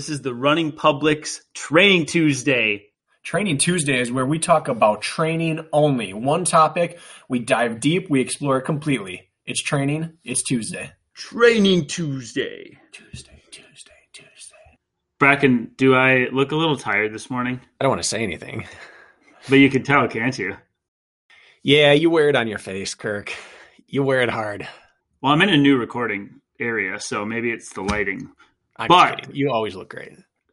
This is the Running Public's Training Tuesday. Training Tuesday is where we talk about training only. One topic, we dive deep, we explore it completely. It's training, it's Tuesday. Training Tuesday. Tuesday, Tuesday, Tuesday. Bracken, do I look a little tired this morning? I don't want to say anything. But you can tell, can't you? Yeah, you wear it on your face, Kirk. You wear it hard. Well, I'm in a new recording area, so maybe it's the lighting. I'm But- you always look great.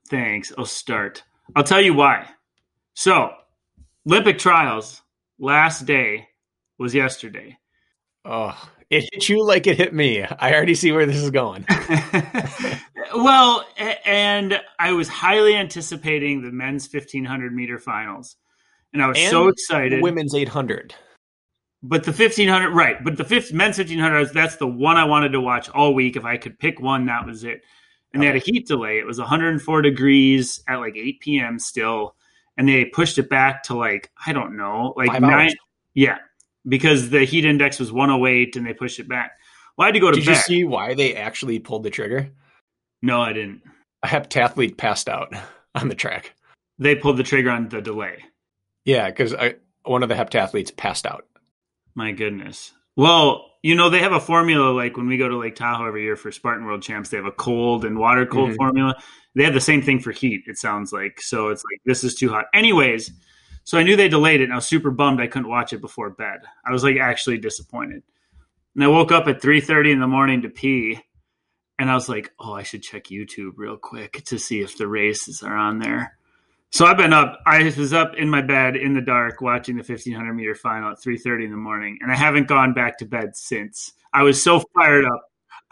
Thanks. I'll start. I'll tell you why. So, Olympic trials last day was yesterday. Oh, it hit you like it hit me. I already see where this is going. well, and I was highly anticipating the men's 1500 meter finals. And I was And so excited. Women's 800. But the 1500, right. But the fifth, men's 1500, that's the one I wanted to watch all week. If I could pick one, that was it. And they had a heat delay. It was 104 degrees at like 8 p.m. still. And they pushed it back to like, I don't know, like Five nine. hours. Yeah. Because the heat index was 108 and they pushed it back. Well, I had to go to Did bed. you see why they actually pulled the trigger? no, I didn't. A heptathlete passed out on the track. They pulled the trigger on the delay. Yeah, because one of the heptathletes passed out. My goodness. Well, you know, they have a formula like when we go to Lake Tahoe every year for Spartan World Champs, they have a cold and water cold Mhm. formula. They have the same thing for heat, it sounds like. So it's like, this is too hot. Anyways, so I knew they delayed it and I was super bummed I couldn't watch it before bed. I was like actually disappointed. And I woke up at 3.30 in the morning to pee and I was like, oh, I should check YouTube real quick to see if the races are on there. So I've been up. I was up in my bed in the dark watching the 1500 meter final at 3:30 in the morning, and I haven't gone back to bed since. I was so fired up.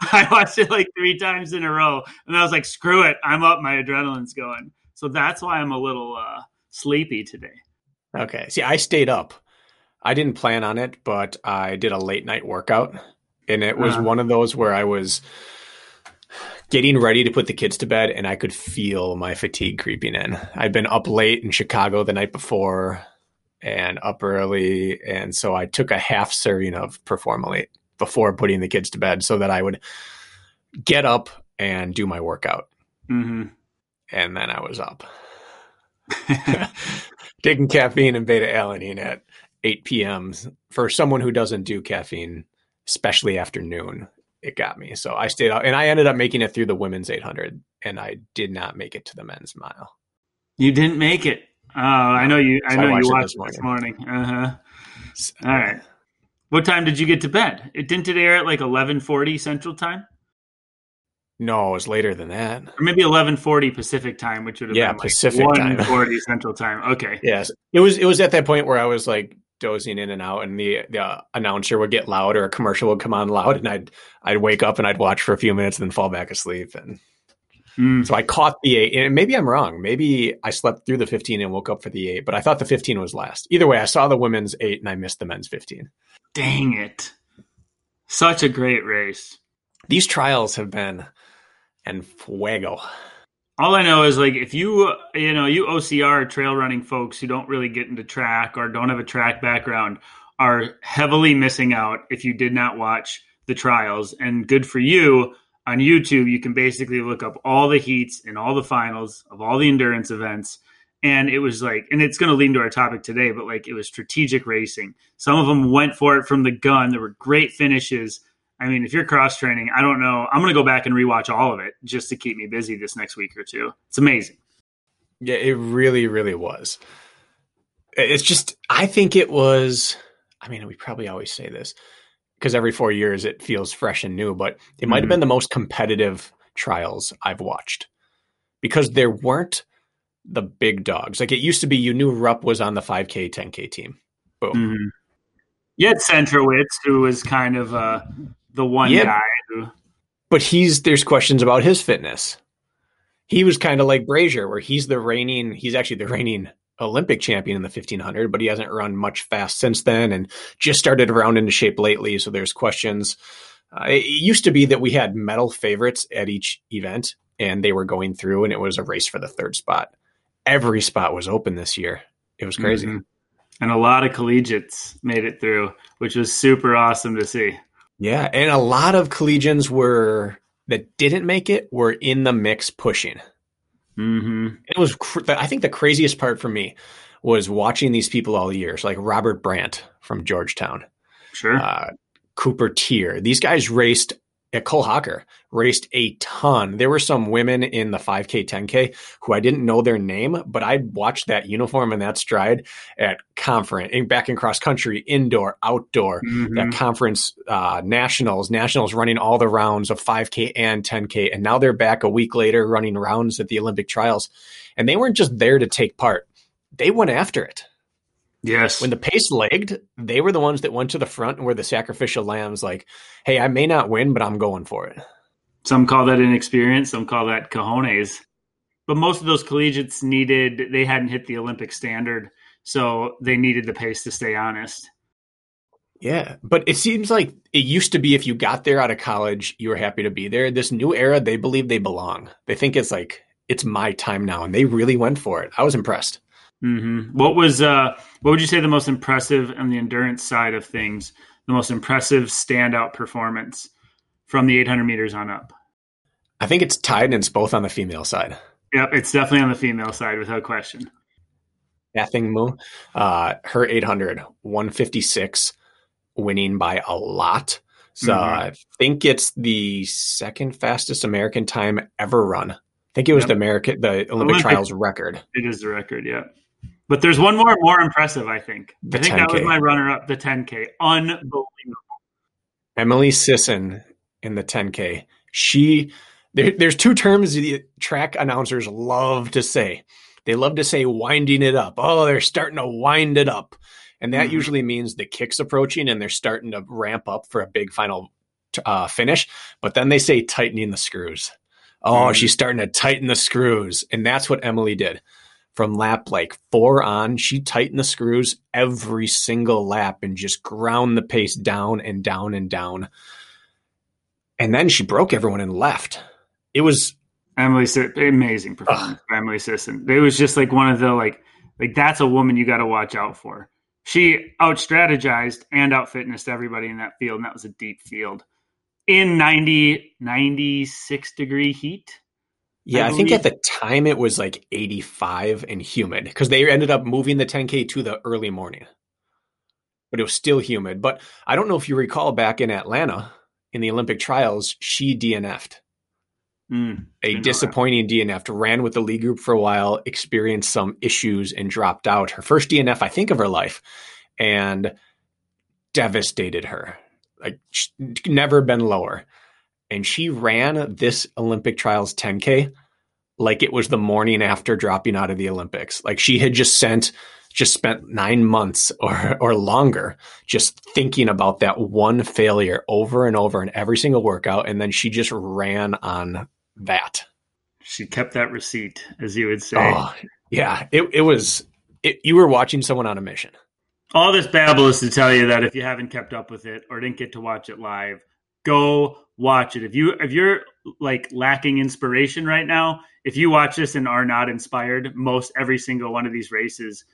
I watched it like three times in a row, and I was like, "Screw it, I'm up. My adrenaline's going." So that's why I'm a little uh, sleepy today. Okay. See, I stayed up. I didn't plan on it, but I did a late night workout. And it was Uh-huh. one of those where I was getting ready to put the kids to bed and I could feel my fatigue creeping in. I'd been up late in Chicago the night before and up early. And so I took a half serving of Performalate before putting the kids to bed so that I would get up and do my workout. hmm And then I was up. taking caffeine and beta alanine at 8 p.m. for someone who doesn't do caffeine, especially afternoon. It got me. So I stayed out and I ended up making it through the women's 800 and I did not make it to the men's mile. You didn't make it. Oh, I know you. I So I know watched you watched this it this morning. Uh huh. All right. What time did you get to bed? It didn't it air at like 11:40 Central Time, No, it was later than that. or maybe 11:40 Pacific Time, which would have Yeah, been like Pacific time. 1:40 Central Time. Okay. Yes. It was, it was at that point where I was like dozing in and out and the, the announcer would get loud or a commercial would come on loud and I'd, I'd wake up and I'd watch for a few minutes and then fall back asleep. And Mm. So I caught the eight, and maybe I'm wrong. Maybe I slept through the 15 and woke up for the eight, but I thought the 15 was last. Either way, I saw the women's eight and I missed the men's 15. Dang it. Such a great race. These trials have been and fuego. All I know is like if you you know you OCR trail running folks who don't really get into track or don't have a track background are heavily missing out if you did not watch the trials. And good for you on YouTube you can basically look up all the heats and all the finals of all the endurance events. And it was like and it's going to lead into our topic today but like it was strategic racing. Some of them went for it from the gun. There were great finishes I mean, if you're cross training, I don't know. I'm going to go back and rewatch all of it just to keep me busy this next week or two. It's amazing. Yeah, it really, really was. It's just, I think it was, I mean, we probably always say this because every four years it feels fresh and new, but it might have Mhm. been the most competitive trials I've watched because there weren't the big dogs. Like it used to be, you knew Rupp was on the 5K, 10K team. Boom. Mm-hmm. You had Centrowitz, who was kind of uh, the one Yeah. guy who. But he's, there's questions about his fitness. He was kind of like Brazier, where he's the reigning, he's actually the reigning Olympic champion in the 1500, but he hasn't run much fast since then and just started around into shape lately. So there's questions. Uh, it used to be that we had medal favorites at each event and they were going through and it was a race for the third spot. Every spot was open this year. It was crazy. Mm-hmm. And a lot of collegiates made it through, which was super awesome to see. Yeah. And a lot of collegians were that didn't make it were in the mix pushing. Mm-hmm. It was, cr- I think, the craziest part for me was watching these people all years, like Robert Brandt from Georgetown, sure, uh, Cooper Teare. These guys raced at Cole Hocker raced a ton. There were some women in the 5K, 10K who I didn't know their name, but I watched that uniform and that stride at conference, back in cross country, indoor, outdoor, mm-hmm. that conference, uh, nationals, nationals running all the rounds of 5K and 10K. And now they're back a week later running rounds at the Olympic trials. And they weren't just there to take part, they went after it. Yes. When the pace lagged, they were the ones that went to the front and were the sacrificial lambs like, hey, I may not win, but I'm going for it. Some call that inexperience, some call that cojones. But most of those collegiates needed, they hadn't hit the Olympic standard. So they needed the pace to stay honest. Yeah. But it seems like it used to be if you got there out of college, you were happy to be there. This new era, they believe they belong. They think it's like, it's my time now. And they really went for it. I was impressed. Mm-hmm. What was uh, what would you say the most impressive on the endurance side of things? The most impressive standout performance from the 800 meters on up. I think it's tied, and it's both on the female side. Yep, it's definitely on the female side without question. Athing Mu, uh, her 800, 156, winning by a lot. So mm-hmm. I think it's the second fastest American time ever run. I think it was yep. the American the Olympic, Olympic trials record. It is the record, yeah. But there's one more more impressive, I think. The I think 10K. that was my runner up, the 10K. Unbelievable. Emily Sisson in the 10K. She there, there's two terms the track announcers love to say. They love to say winding it up. Oh, they're starting to wind it up. And that mm-hmm. usually means the kick's approaching and they're starting to ramp up for a big final uh, finish. But then they say tightening the screws. Oh, mm-hmm. she's starting to tighten the screws. And that's what Emily did from lap like four on, she tightened the screws every single lap and just ground the pace down and down and down. And then she broke everyone and left. It was Emily, amazing performance uh, Emily Sisson. It was just like one of the like, like that's a woman you got to watch out for. She out strategized and out fitnessed everybody in that field, and that was a deep field in 90, 96 degree heat. Yeah, I, I think at the time it was like 85 and humid because they ended up moving the 10K to the early morning. But it was still humid. But I don't know if you recall back in Atlanta in the Olympic trials, she DNF'd. Mm, a disappointing DNF. Ran with the lead group for a while, experienced some issues, and dropped out. Her first DNF, I think, of her life, and devastated her. Like never been lower and she ran this Olympic trials 10K like it was the morning after dropping out of the Olympics. Like she had just sent just spent 9 months or or longer just thinking about that one failure over and over in every single workout and then she just ran on that. She kept that receipt as you would say. Oh, yeah, it it was it, you were watching someone on a mission. All this babble is to tell you that if you haven't kept up with it or didn't get to watch it live, go watch it. If you if you're like lacking inspiration right now, if you watch this and are not inspired, most every single one of these races,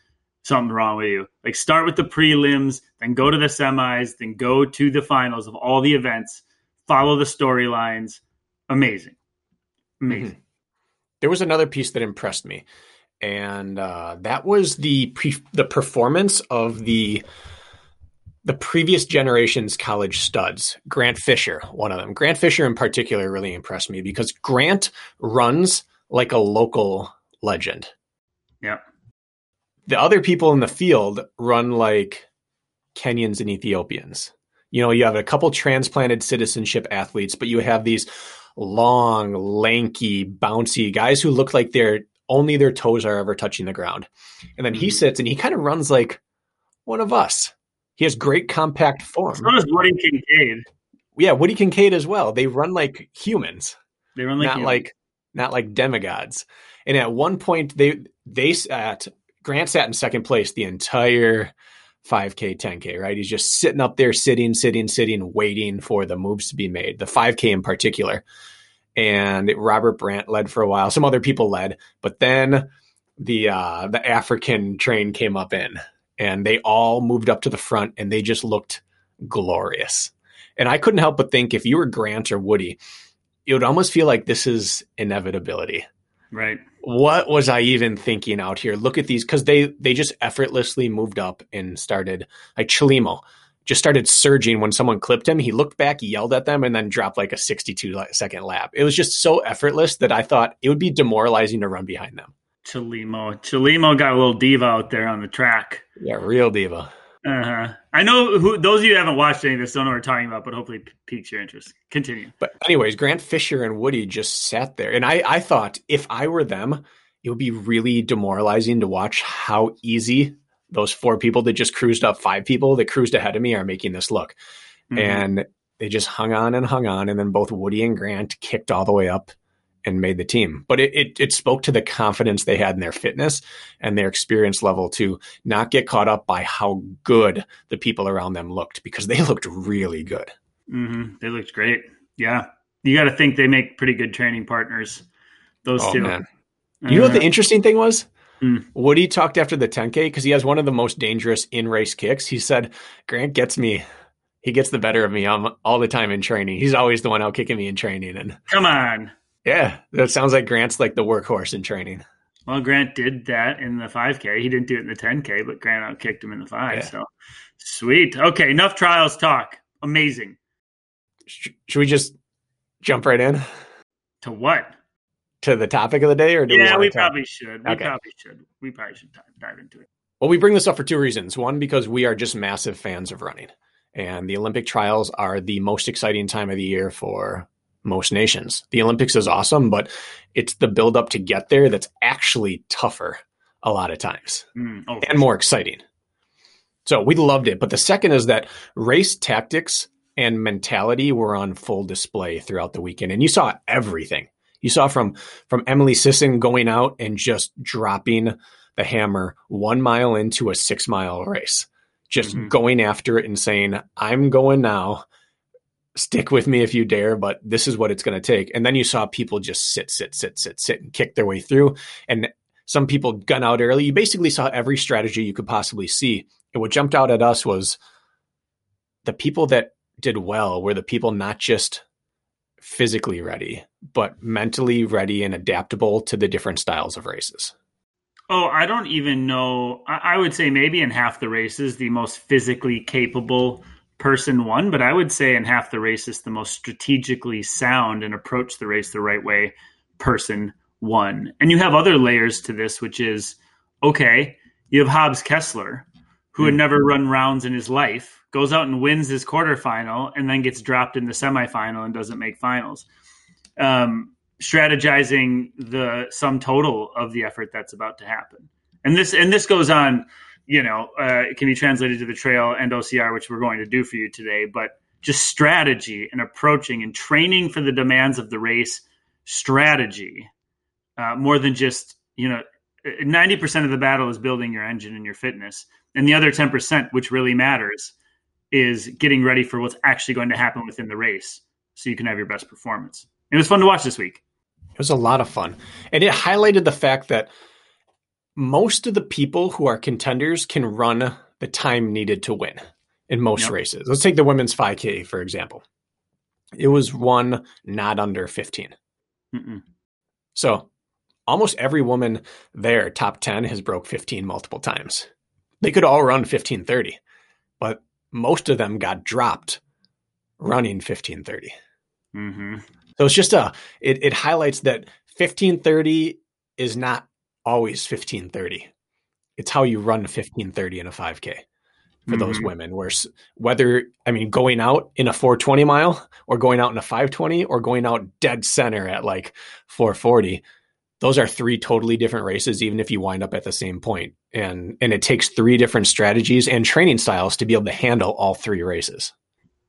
something wrong with you. Like start with the prelims, then go to the semis, then go to the finals of all the events. Follow the storylines. Amazing, amazing. Mm-hmm. There was another piece that impressed me, and uh, that was the pre- the performance of the the previous generation's college studs. Grant Fisher, one of them. Grant Fisher in particular really impressed me because Grant runs like a local legend. Yeah. The other people in the field run like Kenyans and Ethiopians. You know, you have a couple transplanted citizenship athletes, but you have these long, lanky, bouncy guys who look like they're only their toes are ever touching the ground. And then he mm-hmm. sits and he kind of runs like one of us he has great compact form. So does Woody Kincaid. Yeah, Woody Kincaid as well. They run like humans. They run like not humans. like not like demigods. And at one point, they they sat Grant sat in second place the entire 5K, 10K. Right, he's just sitting up there, sitting, sitting, sitting, waiting for the moves to be made. The 5K in particular, and Robert Brandt led for a while. Some other people led, but then the uh, the African train came up in, and they all moved up to the front, and they just looked glorious. And I couldn't help but think if you were Grant or Woody, it would almost feel like this is inevitability. Right. What was I even thinking out here? Look at these because they they just effortlessly moved up and started like Chelimo just started surging when someone clipped him. He looked back, yelled at them, and then dropped like a 62 second lap. It was just so effortless that I thought it would be demoralizing to run behind them. Chelimo. Chelimo got a little diva out there on the track. Yeah, real diva. Uh-huh. I know who those of you who haven't watched any of this don't know what we're talking about, but hopefully piques your interest. Continue. But anyways, Grant Fisher and Woody just sat there. And I, I thought if I were them, it would be really demoralizing to watch how easy those four people that just cruised up five people that cruised ahead of me are making this look. Mm-hmm. And they just hung on and hung on. And then both Woody and Grant kicked all the way up and made the team. But it, it, it, spoke to the confidence they had in their fitness and their experience level to not get caught up by how good the people around them looked because they looked really good. Mm-hmm. They looked great. Yeah. You got to think they make pretty good training partners. Those oh, two. Man. You know what the uh, interesting thing was? Mm. Woody talked after the 10K because he has one of the most dangerous in race kicks. He said, Grant gets me. He gets the better of me I'm, all the time in training. He's always the one out kicking me in training. And come on. Yeah, that sounds like Grant's like the workhorse in training. Well, Grant did that in the 5K. He didn't do it in the 10K, but Grant out kicked him in the 5. Yeah. So sweet. Okay, enough trials talk. Amazing. Should we just jump right in? To what? to the topic of the day, or do yeah, we, we probably should. We okay. probably should. We probably should dive into it. Well, we bring this up for two reasons. One, because we are just massive fans of running, and the Olympic trials are the most exciting time of the year for most nations. The Olympics is awesome, but it's the build up to get there that's actually tougher a lot of times mm, oh, and more exciting. So we loved it. But the second is that race tactics and mentality were on full display throughout the weekend, and you saw everything. You saw from from Emily Sisson going out and just dropping the hammer one mile into a six mile race, just mm-hmm. going after it and saying, "I'm going now." Stick with me if you dare, but this is what it's going to take. And then you saw people just sit, sit, sit, sit, sit, and kick their way through. And some people gun out early. You basically saw every strategy you could possibly see. And what jumped out at us was the people that did well were the people not just physically ready, but mentally ready and adaptable to the different styles of races? Oh, I don't even know. I would say maybe in half the races, the most physically capable person won, but I would say in half the races, the most strategically sound and approach the race the right way person won. And you have other layers to this, which is okay, you have Hobbs Kessler, who had hmm. never run rounds in his life, goes out and wins his quarterfinal, and then gets dropped in the semifinal and doesn't make finals. Um, strategizing the sum total of the effort that's about to happen, and this and this goes on. You know, uh, it can be translated to the trail and OCR, which we're going to do for you today. But just strategy and approaching and training for the demands of the race, strategy uh, more than just you know 90% of the battle is building your engine and your fitness and the other 10%, which really matters, is getting ready for what's actually going to happen within the race so you can have your best performance. It was fun to watch this week. It was a lot of fun. And it highlighted the fact that most of the people who are contenders can run the time needed to win in most yep. races. Let's take the women's 5K, for example. It was one not under 15. Mm-mm. So almost every woman there, top 10, has broke 15 multiple times. They could all run 1530, but most of them got dropped running 1530. Mm-hmm. So it's just a, it, it highlights that 1530 is not always 1530. It's how you run 1530 in a 5K for mm-hmm. those women. Where whether I mean going out in a 420 mile or going out in a 520 or going out dead center at like 440, those are three totally different races even if you wind up at the same point and and it takes three different strategies and training styles to be able to handle all three races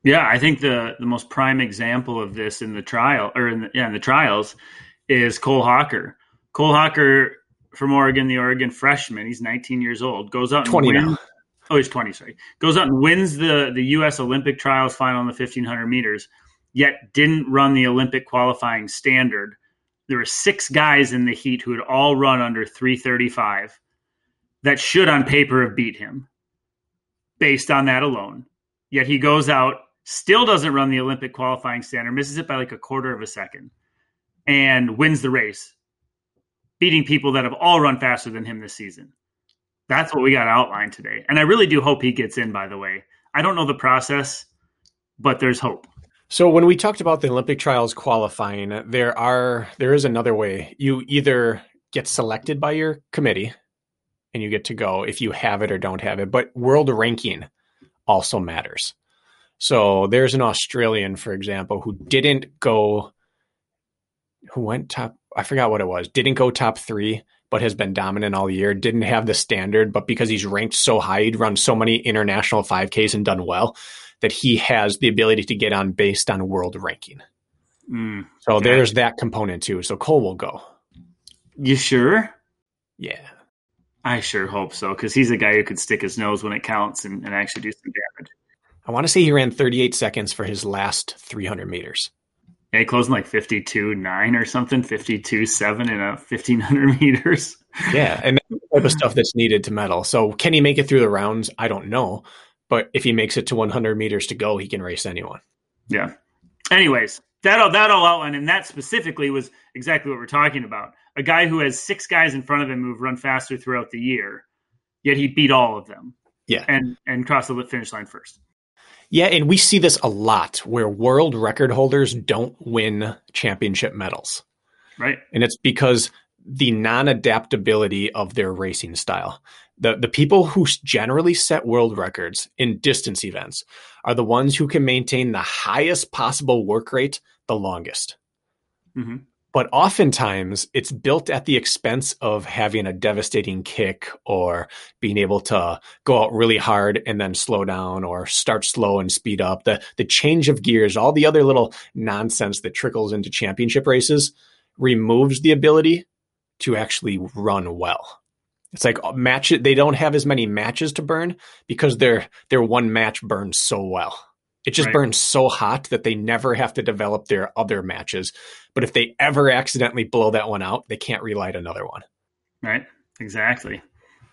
yeah i think the the most prime example of this in the trial or in the, yeah in the trials is Cole Hocker. Cole Hocker from Oregon, the Oregon freshman. He's 19 years old. Goes out and 20 wins. now. Oh, he's 20. Sorry. Goes out and wins the the U.S. Olympic trials final in the 1500 meters. Yet didn't run the Olympic qualifying standard. There were six guys in the heat who had all run under 335 that should on paper have beat him based on that alone. Yet he goes out, still doesn't run the Olympic qualifying standard, misses it by like a quarter of a second, and wins the race, beating people that have all run faster than him this season. That's what we got outlined today. And I really do hope he gets in, by the way. I don't know the process, but there's hope. So when we talked about the Olympic trials qualifying, there are there is another way. You either get selected by your committee and you get to go if you have it or don't have it, but world ranking also matters. So there's an Australian, for example, who didn't go who went top I forgot what it was, didn't go top three, but has been dominant all year, didn't have the standard, but because he's ranked so high, he'd run so many international 5Ks and done well that he has the ability to get on based on world ranking. Mm. So Yeah. there's that component too. So Cole will go. You sure? Yeah. I sure hope so, because he's a guy who could stick his nose when it counts and, and actually do some damage. I want to say he ran 38 seconds for his last 300 meters. Yeah, he closed in like 52 9 or something, 52 7 in uh, a 1500 meters. Yeah. And that's the type of stuff that's needed to medal. So can he make it through the rounds? I don't know. But if he makes it to 100 meters to go, he can race anyone. Yeah. Anyways, that all that all outlined, and that specifically was exactly what we're talking about. A guy who has six guys in front of him who've run faster throughout the year, yet he beat all of them. Yeah. And and crossed the finish line first. Yeah. And we see this a lot where world record holders don't win championship medals. Right? and it's because the non-adaptability of their racing style. The the people who generally set world records in distance events are the ones who can maintain the highest possible work rate the longest. hmm But oftentimes it's built at the expense of having a devastating kick or being able to go out really hard and then slow down or start slow and speed up. The the change of gears, all the other little nonsense that trickles into championship races removes the ability to actually run well. It's like uh, match they don't have as many matches to burn because their their one match burns so well. It just Right. burns so hot that they never have to develop their other matches. But if they ever accidentally blow that one out, they can't relight another one. Right? Exactly.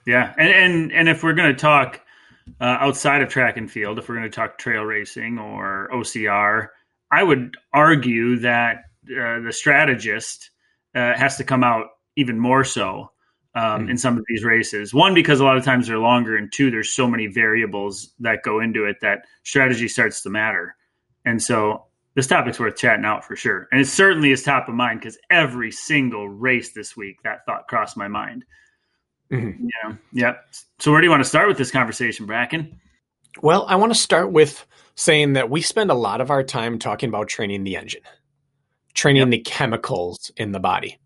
Yeah. And and and if we're gonna talk uh, outside of track and field, if we're going to talk trail racing or OCR, I would argue that uh, the strategist uh, has to come out even more so um, Mhm. in some of these races. One, because a lot of times they're longer, and two, there's so many variables that go into it that strategy starts to matter. And so this topic's worth chatting out for sure. And it certainly is top of mind because every single race this week, that thought crossed my mind. Mhm. Yeah. Yep. So where do you want to start with this conversation, Bracken? Well, I want to start with saying that we spend a lot of our time talking about training the engine, training the chemicals in the body,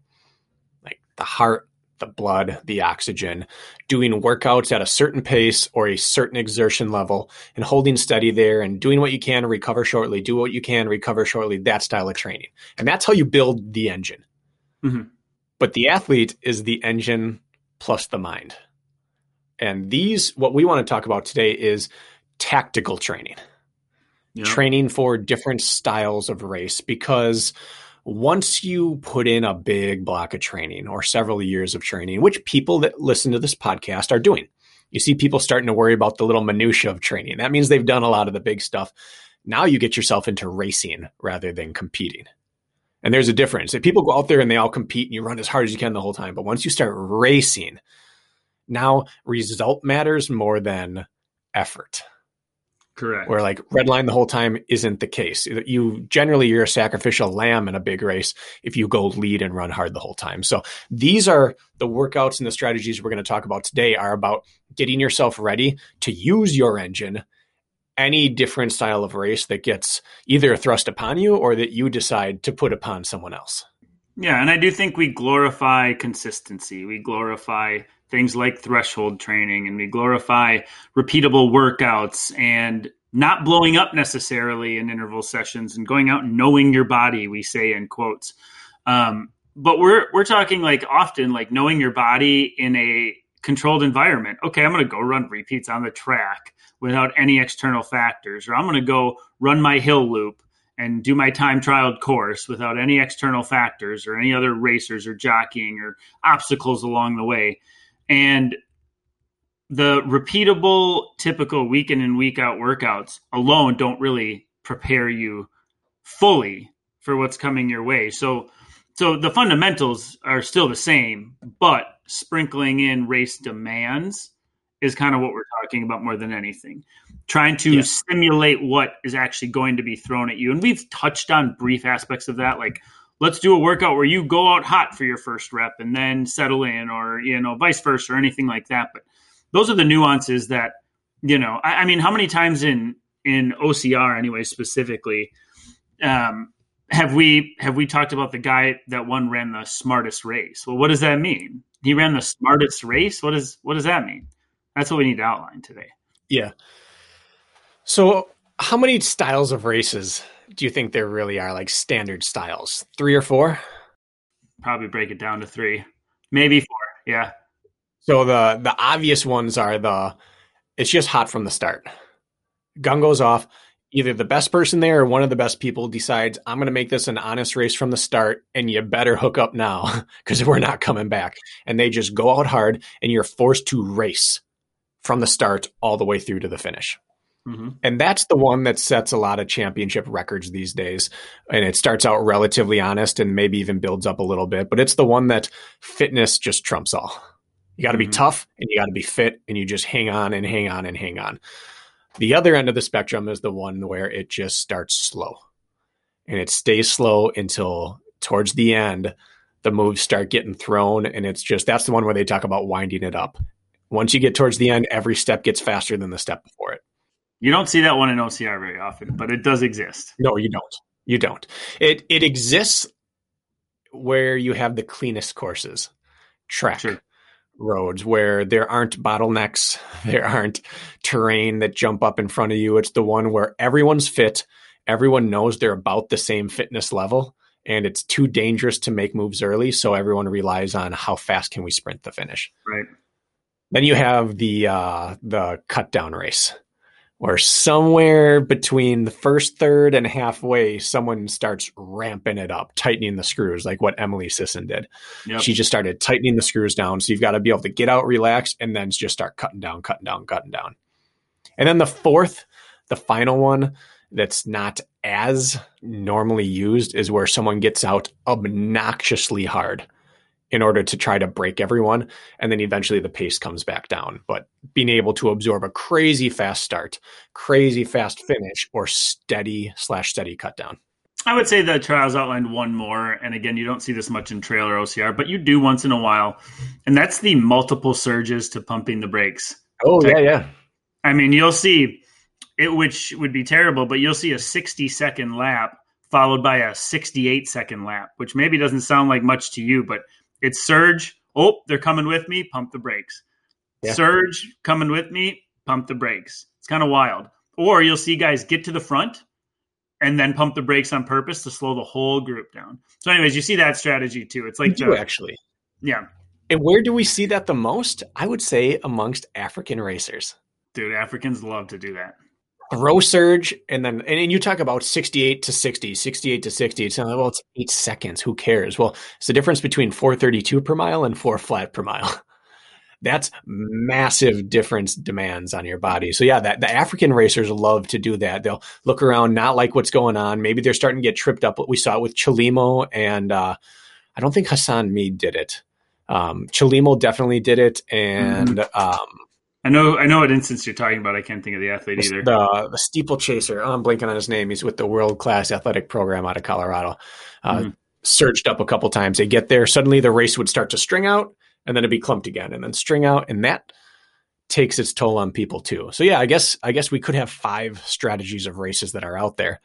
like the heart, the blood, the oxygen, doing workouts at a certain pace or a certain exertion level and holding steady there and doing what you can to recover shortly, do what you can, recover shortly, that style of training. And that's how you build the engine. Mhm. But the athlete is the engine plus the mind. And these, what we want to talk about today is tactical training, Yeah. training for different styles of race. Because once you put in a big block of training or several years of training, which people that listen to this podcast are doing, you see people starting to worry about the little minutia of training. That means they've done a lot of the big stuff. Now you get yourself into racing rather than competing. And there's a difference. If people go out there and they all compete and you run as hard as you can the whole time, but once you start racing, now result matters more than effort. Correct. Where like red line the whole time isn't the case. You generally you're a sacrificial lamb in a big race if you go lead and run hard the whole time. So these are the workouts and the strategies we're going to talk about today are about getting yourself ready to use your engine any different style of race that gets either thrust upon you or that you decide to put upon someone else. Yeah, and I do think we glorify consistency. We glorify things like threshold training and we glorify repeatable workouts and not blowing up necessarily in interval sessions and going out and knowing your body, we say in quotes. Um, but we're we're talking like often like knowing your body in a controlled environment. Okay, I'm going to go run repeats on the track without any external factors, or I'm going to go run my hill loop and do my time trialed course without any external factors or any other racers or jockeying or obstacles along the way. And the repeatable, typical week in and week out workouts alone don't really prepare you fully for what's coming your way. So, so the fundamentals are still the same, but sprinkling in race demands is kind of what we're talking about more than anything. Trying to yeah. simulate what is actually going to be thrown at you. And we've touched on brief aspects of that, like let's do a workout where you go out hot for your first rep and then settle in, or you know, vice versa, or anything like that. But those are the nuances that, you know, I, I mean, how many times in in OCR anyway, specifically, um, have we have we talked about the guy that one ran the smartest race? Well, what does that mean? He ran the smartest race. What does what does that mean? That's what we need to outline today. Yeah. So, how many styles of races do you think there really are? Like standard styles, three or four? Probably break it down to three, maybe four. Yeah. So the the obvious ones are the it's just hot from the start. Gun goes off. Either the best person there or one of the best people decides I'm going to make this an honest race from the start, and you better hook up now because we're not coming back. And they just go out hard, and you're forced to race from the start all the way through to the finish. Mm-hmm. And that's the one that sets a lot of championship records these days. And it starts out relatively honest and maybe even builds up a little bit, but it's the one that fitness just trumps all. You got to be mm-hmm. tough and you got to be fit and you just hang on and hang on and hang on. The other end of the spectrum is the one where it just starts slow and it stays slow until towards the end the moves start getting thrown and it's just that's the one where they talk about winding it up. Once you get towards the end every step gets faster than the step before it. You don't see that one in OCR very often, but it does exist. No, you don't. You don't. It it exists where you have the cleanest courses. Track. Sure roads where there aren't bottlenecks, there aren't terrain that jump up in front of you. It's the one where everyone's fit, everyone knows they're about the same fitness level, and it's too dangerous to make moves early, so everyone relies on how fast can we sprint the finish. Right. Then you have the uh, the cut down race or somewhere between the first third and halfway, someone starts ramping it up, tightening the screws, like what Emily Sisson did. Yep. She just started tightening the screws down. So you've got to be able to get out, relax, and then just start cutting down, cutting down, cutting down. And then the fourth, the final one that's not as normally used is where someone gets out obnoxiously hard in order to try to break everyone. And then eventually the pace comes back down. But being able to absorb a crazy fast start, crazy fast finish, or steady slash steady cut down. I would say the trials outlined one more. And again, you don't see this much in trail or OCR, but you do once in a while. And that's the multiple surges to pumping the brakes. Oh, yeah, yeah. I mean, you'll see it, which would be terrible, but you'll see a 60 second lap followed by a 68 second lap, which maybe doesn't sound like much to you, but it's surge. Oh, they're coming with me. Pump the brakes. Yeah. Surge coming with me. Pump the brakes. It's kind of wild. Or you'll see guys get to the front and then pump the brakes on purpose to slow the whole group down. So, anyways, you see that strategy too. It's like do actually. Yeah. And where do we see that the most? I would say amongst African racers. Dude, Africans love to do that throw surge and then and you talk about 68 to 60 68 to 60 it's like well it's eight seconds. Who cares? Well it's the difference between 432 per mile and four flat per mile. That's massive difference demands on your body. So yeah that the african racers love to do that. They'll look around not like what's going on. Maybe they're starting to get tripped up. But we saw it with chelimo and uh, i don't think hassan mead did it. Um, chelimo definitely did it and mm-hmm. um, I know, I know what instance you're talking about. I can't think of the athlete either. The, the steeplechaser. Oh, I'm blanking on his name. He's with the world class athletic program out of Colorado. Uh, mm-hmm. Surged up a couple times. They get there. Suddenly, the race would start to string out, and then it'd be clumped again, and then string out, and that takes its toll on people too. So yeah, I guess I guess we could have five strategies of races that are out there,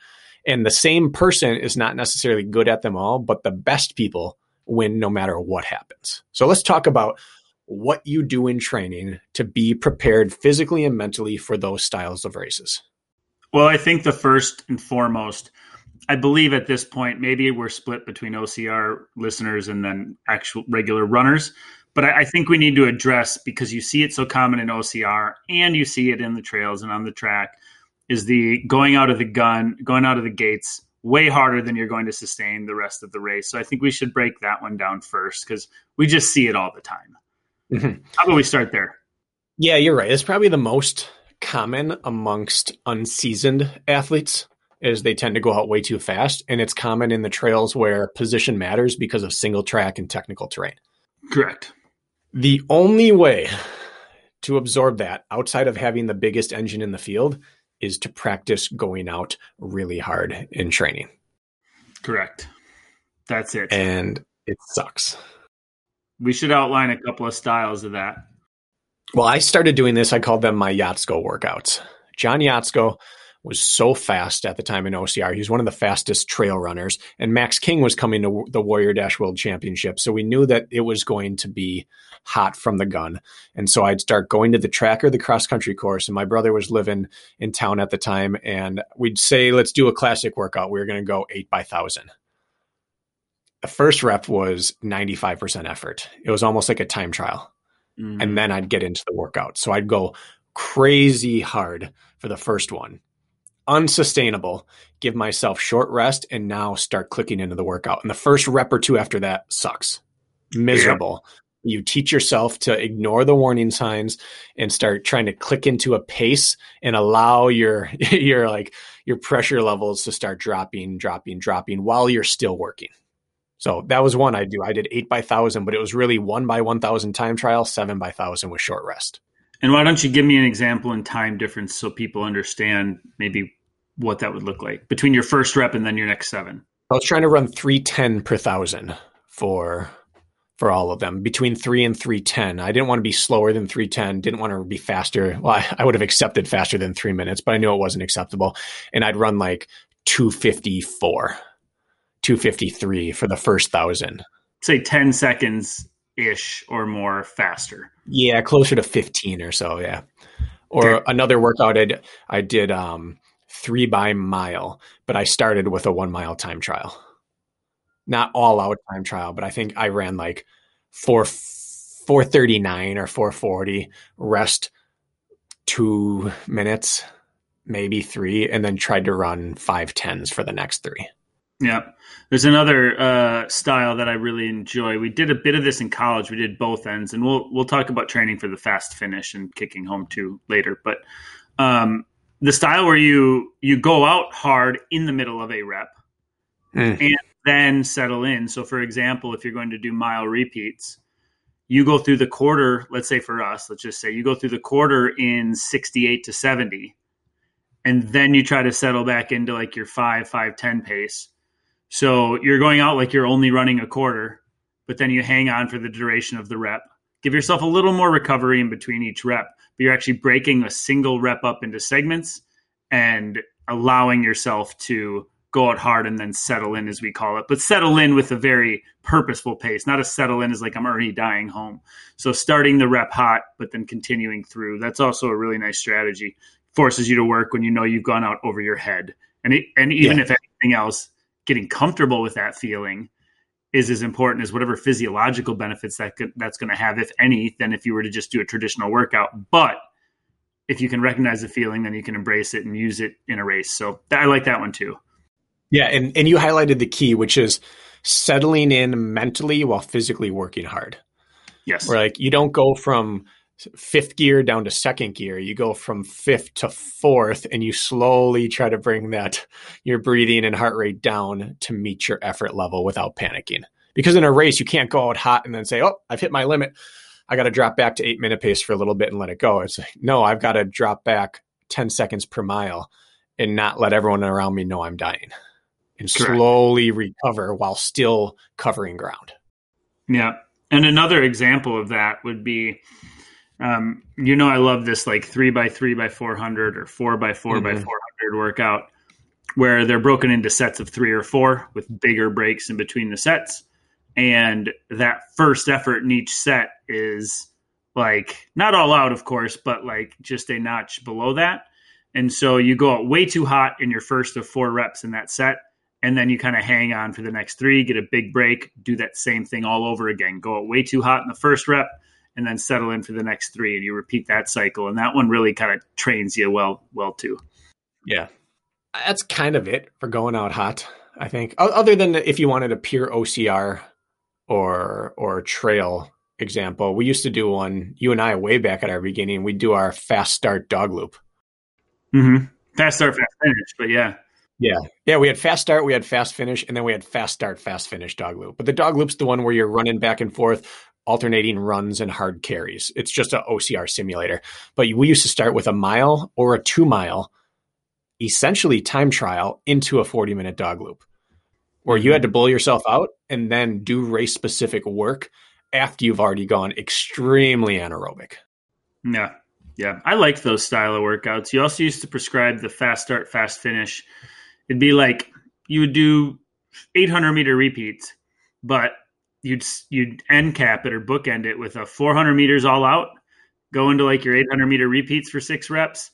and the same person is not necessarily good at them all, but the best people win no matter what happens. So let's talk about what you do in training to be prepared physically and mentally for those styles of races? Well, I think the first and foremost I believe at this point, maybe we're split between OCR listeners and then actual regular runners. But I, I think we need to address because you see it so common in OCR and you see it in the trails and on the track is the going out of the gun, going out of the gates way harder than you're going to sustain the rest of the race. So I think we should break that one down first because we just see it all the time. Mm-hmm. How about we start there? Yeah, you're right. It's probably the most common amongst unseasoned athletes is they tend to go out way too fast and it's common in the trails where position matters because of single track and technical terrain. Correct. The only way to absorb that outside of having the biggest engine in the field is to practice going out really hard in training. Correct. That's it. And it sucks. We should outline a couple of styles of that. Well, I started doing this. I called them my Yatsko workouts. John Yatsko was so fast at the time in OCR. He was one of the fastest trail runners. And Max King was coming to the Warrior Dash World Championship. So we knew that it was going to be hot from the gun. And so I'd start going to the tracker, the cross country course. And my brother was living in town at the time. And we'd say, let's do a classic workout. We were going to go eight by thousand. The first rep was 95% effort. It was almost like a time trial. Mm-hmm. And then I'd get into the workout. So I'd go crazy hard for the first one unsustainable. Give myself short rest and now start clicking into the workout. And the first rep or two after that sucks. Miserable. Yeah. You teach yourself to ignore the warning signs and start trying to click into a pace and allow your your like your pressure levels to start dropping, dropping, dropping while you're still working. So that was one I do. I did eight by thousand, but it was really one by one thousand time trial, seven by thousand with short rest. And why don't you give me an example in time difference so people understand maybe what that would look like between your first rep and then your next seven. I was trying to run 310 per thousand for for all of them between 3 and 310 i didn't want to be slower than 310 didn't want to be faster well I, I, would have accepted faster than three minutes but i knew it wasn't acceptable and i'd run like 254 253 for the first thousand say 10 seconds ish or more faster yeah closer to 15 or so yeah or okay. another workout i did i did um three by mile, but I started with a one mile time trial. Not all out time trial, but I think I ran like four four thirty nine or four forty, rest two minutes, maybe three, and then tried to run five tens for the next three. Yeah. There's another uh, style that I really enjoy. We did a bit of this in college. We did both ends, and we'll we'll talk about training for the fast finish and kicking home too later. But um, the style where you you go out hard in the middle of a rep mm. and then settle in. So, for example, if you're going to do mile repeats, you go through the quarter. Let's say for us, let's just say you go through the quarter in 68 to 70, and then you try to settle back into like your five five ten pace. So you're going out like you're only running a quarter, but then you hang on for the duration of the rep. Give yourself a little more recovery in between each rep but you're actually breaking a single rep up into segments and allowing yourself to go out hard and then settle in, as we call it, but settle in with a very purposeful pace, not a settle in as like I'm already dying home. So starting the rep hot, but then continuing through. That's also a really nice strategy. Forces you to work when you know you've gone out over your head. And it, and even yeah. if anything else, getting comfortable with that feeling is as important as whatever physiological benefits that could, that's going to have, if any, than if you were to just do a traditional workout. But if you can recognize the feeling, then you can embrace it and use it in a race. So I like that one too. Yeah, and and you highlighted the key, which is settling in mentally while physically working hard. Yes, where like you don't go from fifth gear down to second gear. You go from fifth to fourth, and you slowly try to bring that your breathing and heart rate down to meet your effort level without panicking. Because in a race, you can't go out hot and then say, "Oh, I've hit my limit. I got to drop back to eight minute pace for a little bit and let it go." It's like, no, I've got to drop back ten seconds per mile and not let everyone around me know I'm dying, and Correct. slowly recover while still covering ground. Yeah, and another example of that would be um, you know, I love this like three by three by 400 or four by 4 mm-hmm. by 400 workout where they're broken into sets of three or four with bigger breaks in between the sets. And that first effort in each set is like not all out, of course, but like just a notch below that. And so you go out way too hot in your first of four reps in that set. and then you kind of hang on for the next three, get a big break, do that same thing all over again. Go out way too hot in the first rep, and then settle in for the next three, and you repeat that cycle. And that one really kind of trains you well, well too. Yeah, that's kind of it for going out hot. I think, other than if you wanted a pure OCR or or trail example, we used to do one. You and I way back at our beginning, we do our fast start dog loop. Mm-hmm. Fast start, fast finish. But yeah, yeah. Yeah. We had fast start, we had fast finish, and then we had fast start, fast finish dog loop. But the dog loop's the one where you're running back and forth, alternating runs and hard carries. It's just an OCR simulator. But we used to start with a mile or a two mile, essentially time trial into a 40 minute dog loop where you had to blow yourself out and then do race specific work after you've already gone extremely anaerobic. Yeah. Yeah. I like those style of workouts. You also used to prescribe the fast start, fast finish it'd be like you would do 800 meter repeats, but you'd you'd end cap it or bookend it with a 400 meters all out, go into like your 800 meter repeats for six reps,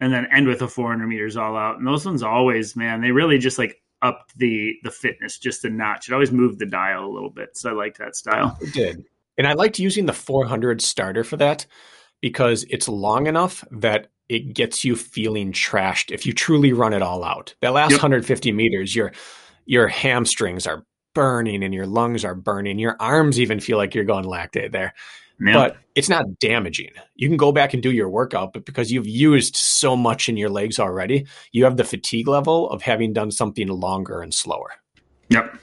and then end with a 400 meters all out. And those ones always, man, they really just like upped the the fitness just a notch. It always moved the dial a little bit, so I liked that style. It did, and I liked using the 400 starter for that because it's long enough that it gets you feeling trashed if you truly run it all out. That last yep. 150 meters, your your hamstrings are burning and your lungs are burning. Your arms even feel like you're going lactate there. But it's not damaging. You can go back and do your workout, but because you've used so much in your legs already, you have the fatigue level of having done something longer and slower. Yep.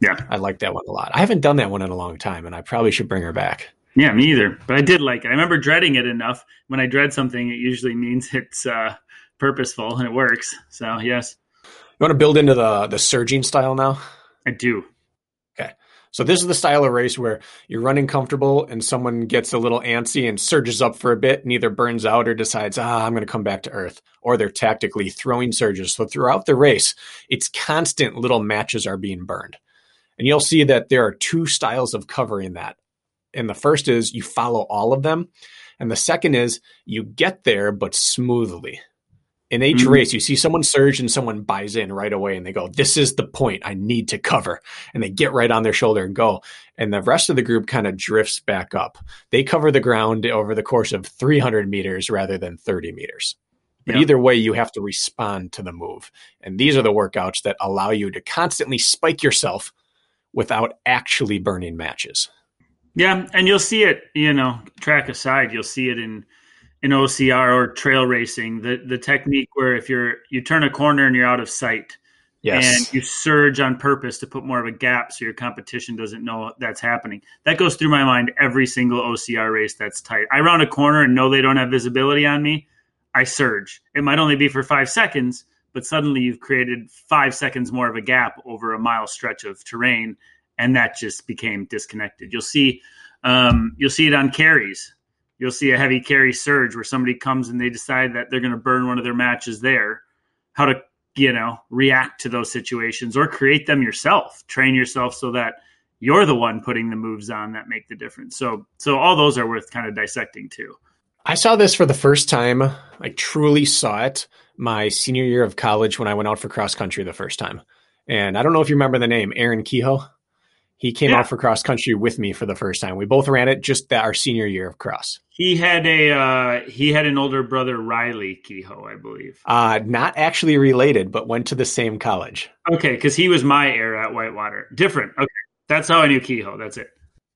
Yeah. I like that one a lot. I haven't done that one in a long time, and I probably should bring her back. Yeah, me either. But I did like it. I remember dreading it enough. When I dread something, it usually means it's uh, purposeful and it works. So yes. You want to build into the the surging style now? I do. Okay. So this is the style of race where you're running comfortable and someone gets a little antsy and surges up for a bit and either burns out or decides, ah, I'm going to come back to earth. Or they're tactically throwing surges. So throughout the race, it's constant little matches are being burned. And you'll see that there are two styles of covering that. And the first is you follow all of them. And the second is you get there, but smoothly. In each mm-hmm. race, you see someone surge and someone buys in right away and they go, This is the point I need to cover. And they get right on their shoulder and go. And the rest of the group kind of drifts back up. They cover the ground over the course of 300 meters rather than 30 meters. But either way, you have to respond to the move. And these are the workouts that allow you to constantly spike yourself without actually burning matches. Yeah, and you'll see it, you know, track aside, you'll see it in in OCR or trail racing. The the technique where if you're you turn a corner and you're out of sight. Yes. And you surge on purpose to put more of a gap so your competition doesn't know that's happening. That goes through my mind every single OCR race that's tight. I round a corner and know they don't have visibility on me. I surge. It might only be for five seconds, but suddenly you've created five seconds more of a gap over a mile stretch of terrain and that just became disconnected. You'll see, um, you'll see it on carries. You'll see a heavy carry surge where somebody comes and they decide that they're going to burn one of their matches there. How to you know react to those situations or create them yourself. Train yourself so that you're the one putting the moves on that make the difference. So so all those are worth kind of dissecting too. I saw this for the first time. I truly saw it my senior year of college when I went out for cross country the first time. And I don't know if you remember the name Aaron Kehoe. He came yeah. out for cross country with me for the first time. We both ran it just that our senior year of cross. He had a uh, he had an older brother, Riley Kehoe, I believe. Uh, not actually related, but went to the same college. Okay, because he was my era at Whitewater. Different. Okay, that's how I knew Kehoe. That's it.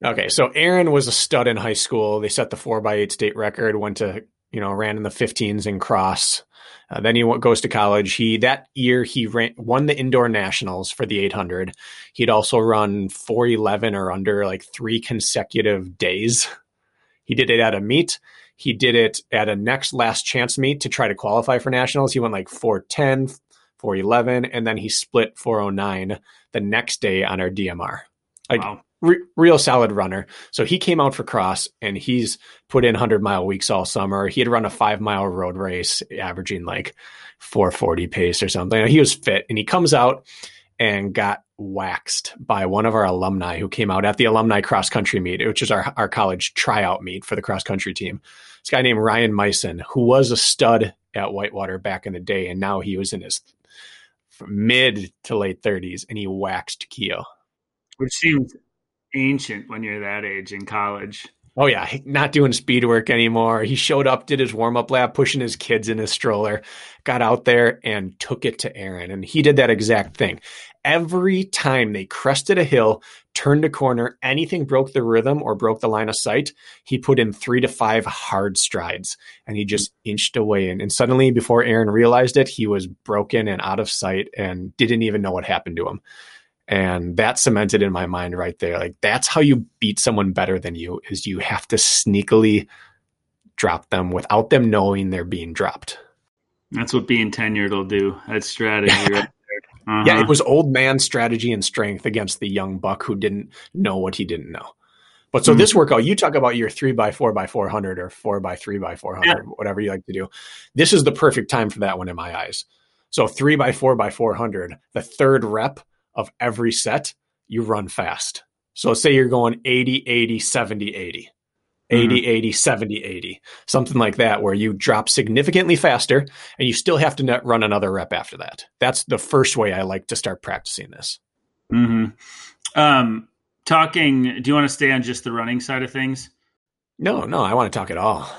Okay, so Aaron was a stud in high school. They set the four by eight state record. Went to you know ran in the 15s in cross. Uh, then he goes to college. He that year he ran, won the indoor nationals for the 800. He'd also run 411 or under like three consecutive days. He did it at a meet. He did it at a next last chance meet to try to qualify for nationals. He went like 410, 411, and then he split 409 the next day on our DMR. Like wow re- real solid runner. So he came out for cross and he's put in 100 mile weeks all summer. He had run a five mile road race, averaging like 440 pace or something. He was fit and he comes out and got waxed by one of our alumni who came out at the alumni cross country meet, which is our, our college tryout meet for the cross country team. This guy named Ryan Myson, who was a stud at Whitewater back in the day, and now he was in his mid to late 30s, and he waxed Kehoe. Which seems ancient when you're that age in college. Oh yeah, not doing speed work anymore. He showed up, did his warm up lap, pushing his kids in his stroller, got out there and took it to Aaron. And he did that exact thing. Every time they crested a hill, turned a corner, anything broke the rhythm or broke the line of sight, he put in three to five hard strides and he just inched away. And, and suddenly, before Aaron realized it, he was broken and out of sight and didn't even know what happened to him. And that cemented in my mind right there. Like that's how you beat someone better than you is you have to sneakily drop them without them knowing they're being dropped. That's what being tenured will do. That's strategy right uh-huh. Yeah, it was old man strategy and strength against the young buck who didn't know what he didn't know. But so mm-hmm. this workout, you talk about your three by four by four hundred or four by three by four hundred, yeah. whatever you like to do. This is the perfect time for that one in my eyes. So three by four by four hundred, the third rep of every set, you run fast. So say you're going 80, 80, 70, 80. 80, mm-hmm. 80, 70, 80, something like that, where you drop significantly faster and you still have to run another rep after that. That's the first way I like to start practicing this. Mm-hmm. Um, talking, do you want to stay on just the running side of things? No, no, I want to talk at all.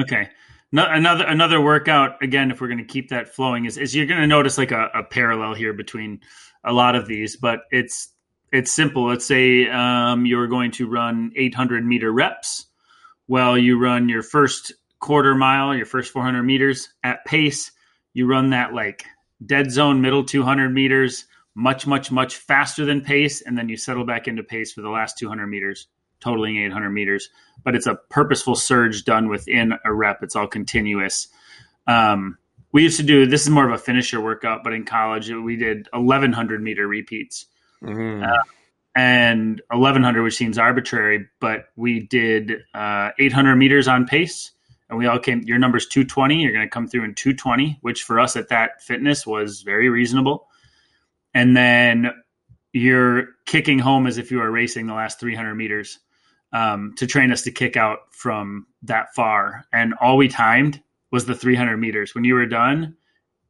Okay. No, another another workout again. If we're going to keep that flowing, is, is you're going to notice like a, a parallel here between a lot of these, but it's it's simple. Let's say um, you're going to run 800 meter reps. Well, you run your first quarter mile, your first 400 meters at pace. You run that like dead zone middle 200 meters, much, much, much faster than pace, and then you settle back into pace for the last 200 meters, totaling 800 meters. But it's a purposeful surge done within a rep. It's all continuous. Um, we used to do this is more of a finisher workout, but in college we did 1100 meter repeats. Mm-hmm. Uh, and 1100, which seems arbitrary, but we did uh, 800 meters on pace. And we all came, your number's 220. You're going to come through in 220, which for us at that fitness was very reasonable. And then you're kicking home as if you were racing the last 300 meters um, to train us to kick out from that far. And all we timed was the 300 meters. When you were done,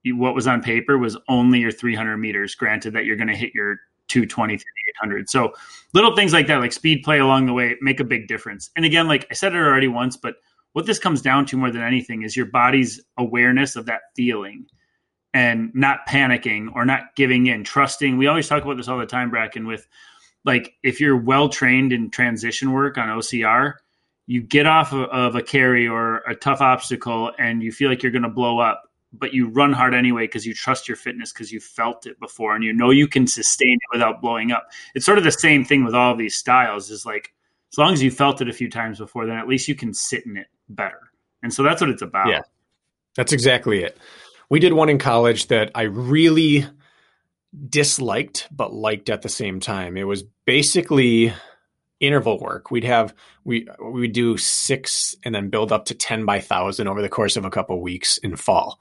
you, what was on paper was only your 300 meters. Granted that you're going to hit your 220 800. So little things like that, like speed play along the way, make a big difference. And again, like I said it already once, but what this comes down to more than anything is your body's awareness of that feeling and not panicking or not giving in, trusting. We always talk about this all the time, Bracken, with like if you're well trained in transition work on OCR, you get off of a carry or a tough obstacle and you feel like you're going to blow up, but you run hard anyway because you trust your fitness because you felt it before and you know you can sustain it without blowing up. It's sort of the same thing with all these styles is like as long as you felt it a few times before, then at least you can sit in it better. And so that's what it's about. Yeah. That's exactly it. We did one in college that I really disliked but liked at the same time. It was basically interval work. We'd have we we do six and then build up to ten by thousand over the course of a couple of weeks in fall.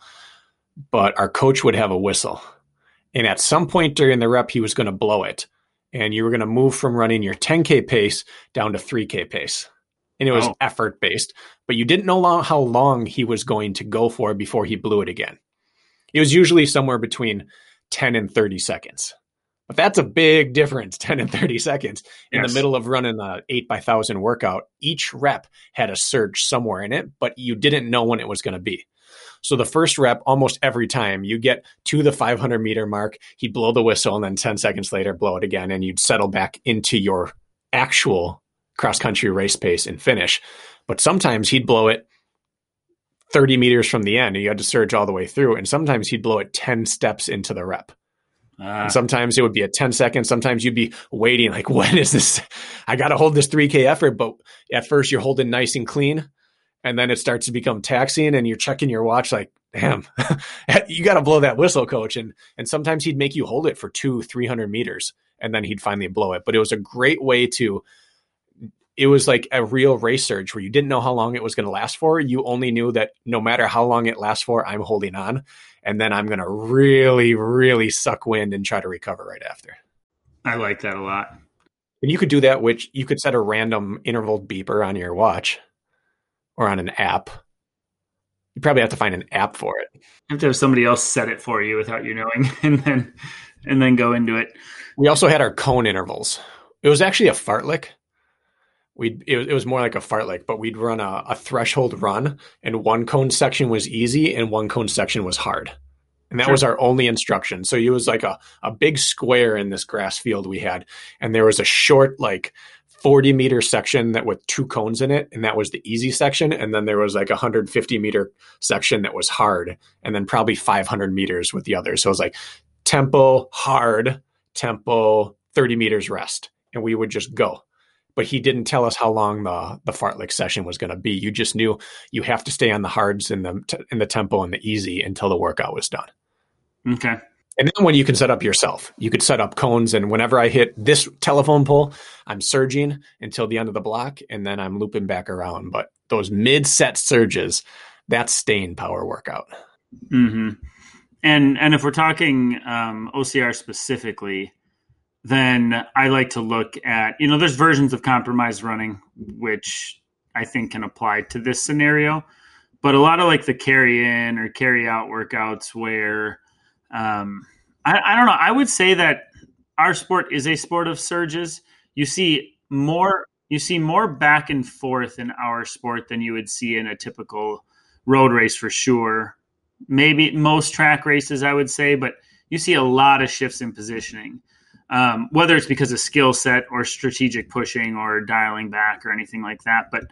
But our coach would have a whistle, and at some point during the rep, he was going to blow it, and you were going to move from running your 10k pace down to 3k pace, and it was oh. effort based. But you didn't know long, how long he was going to go for before he blew it again. It was usually somewhere between 10 and 30 seconds. But that's a big difference 10 and 30 seconds in yes. the middle of running the 8 by 1000 workout. Each rep had a surge somewhere in it, but you didn't know when it was going to be. So the first rep, almost every time you get to the 500 meter mark, he'd blow the whistle and then 10 seconds later, blow it again, and you'd settle back into your actual cross country race pace and finish. But sometimes he'd blow it 30 meters from the end and you had to surge all the way through. And sometimes he'd blow it 10 steps into the rep. Uh, sometimes it would be a 10 seconds. Sometimes you'd be waiting, like, when is this? I got to hold this 3K effort. But at first, you're holding nice and clean. And then it starts to become taxing, and you're checking your watch, like, damn, you got to blow that whistle, coach. And, and sometimes he'd make you hold it for two, 300 meters, and then he'd finally blow it. But it was a great way to it was like a real race surge where you didn't know how long it was going to last for. You only knew that no matter how long it lasts for, I'm holding on. And then I'm going to really, really suck wind and try to recover right after. I like that a lot. And you could do that, which you could set a random interval beeper on your watch or on an app. You probably have to find an app for it. You have to have somebody else set it for you without you knowing, and then and then go into it. We also had our cone intervals. It was actually a fartlek. We it, it, was more like a fartlek, but we'd run a, a threshold run, and one cone section was easy, and one cone section was hard. And that sure. was our only instruction. So it was like a, a big square in this grass field we had. And there was a short, like 40 meter section that with two cones in it. And that was the easy section. And then there was like a 150 meter section that was hard. And then probably 500 meters with the others. So it was like tempo, hard, tempo, 30 meters rest. And we would just go but he didn't tell us how long the the fartlek session was going to be. You just knew you have to stay on the hards in the in the tempo and the easy until the workout was done. Okay. And then when you can set up yourself, you could set up cones. And whenever I hit this telephone pole, I'm surging until the end of the block, and then I'm looping back around. But those mid set surges, that's staying power workout. Mm-hmm. And and if we're talking um, OCR specifically, then I like to look at you know there's versions of compromise running which I think can apply to this scenario, but a lot of like the carry in or carry out workouts where um, I, I don't know. I would say that our sport is a sport of surges. You see more you see more back and forth in our sport than you would see in a typical road race for sure. Maybe most track races, I would say, but you see a lot of shifts in positioning. Um, whether it's because of skill set or strategic pushing or dialing back or anything like that. But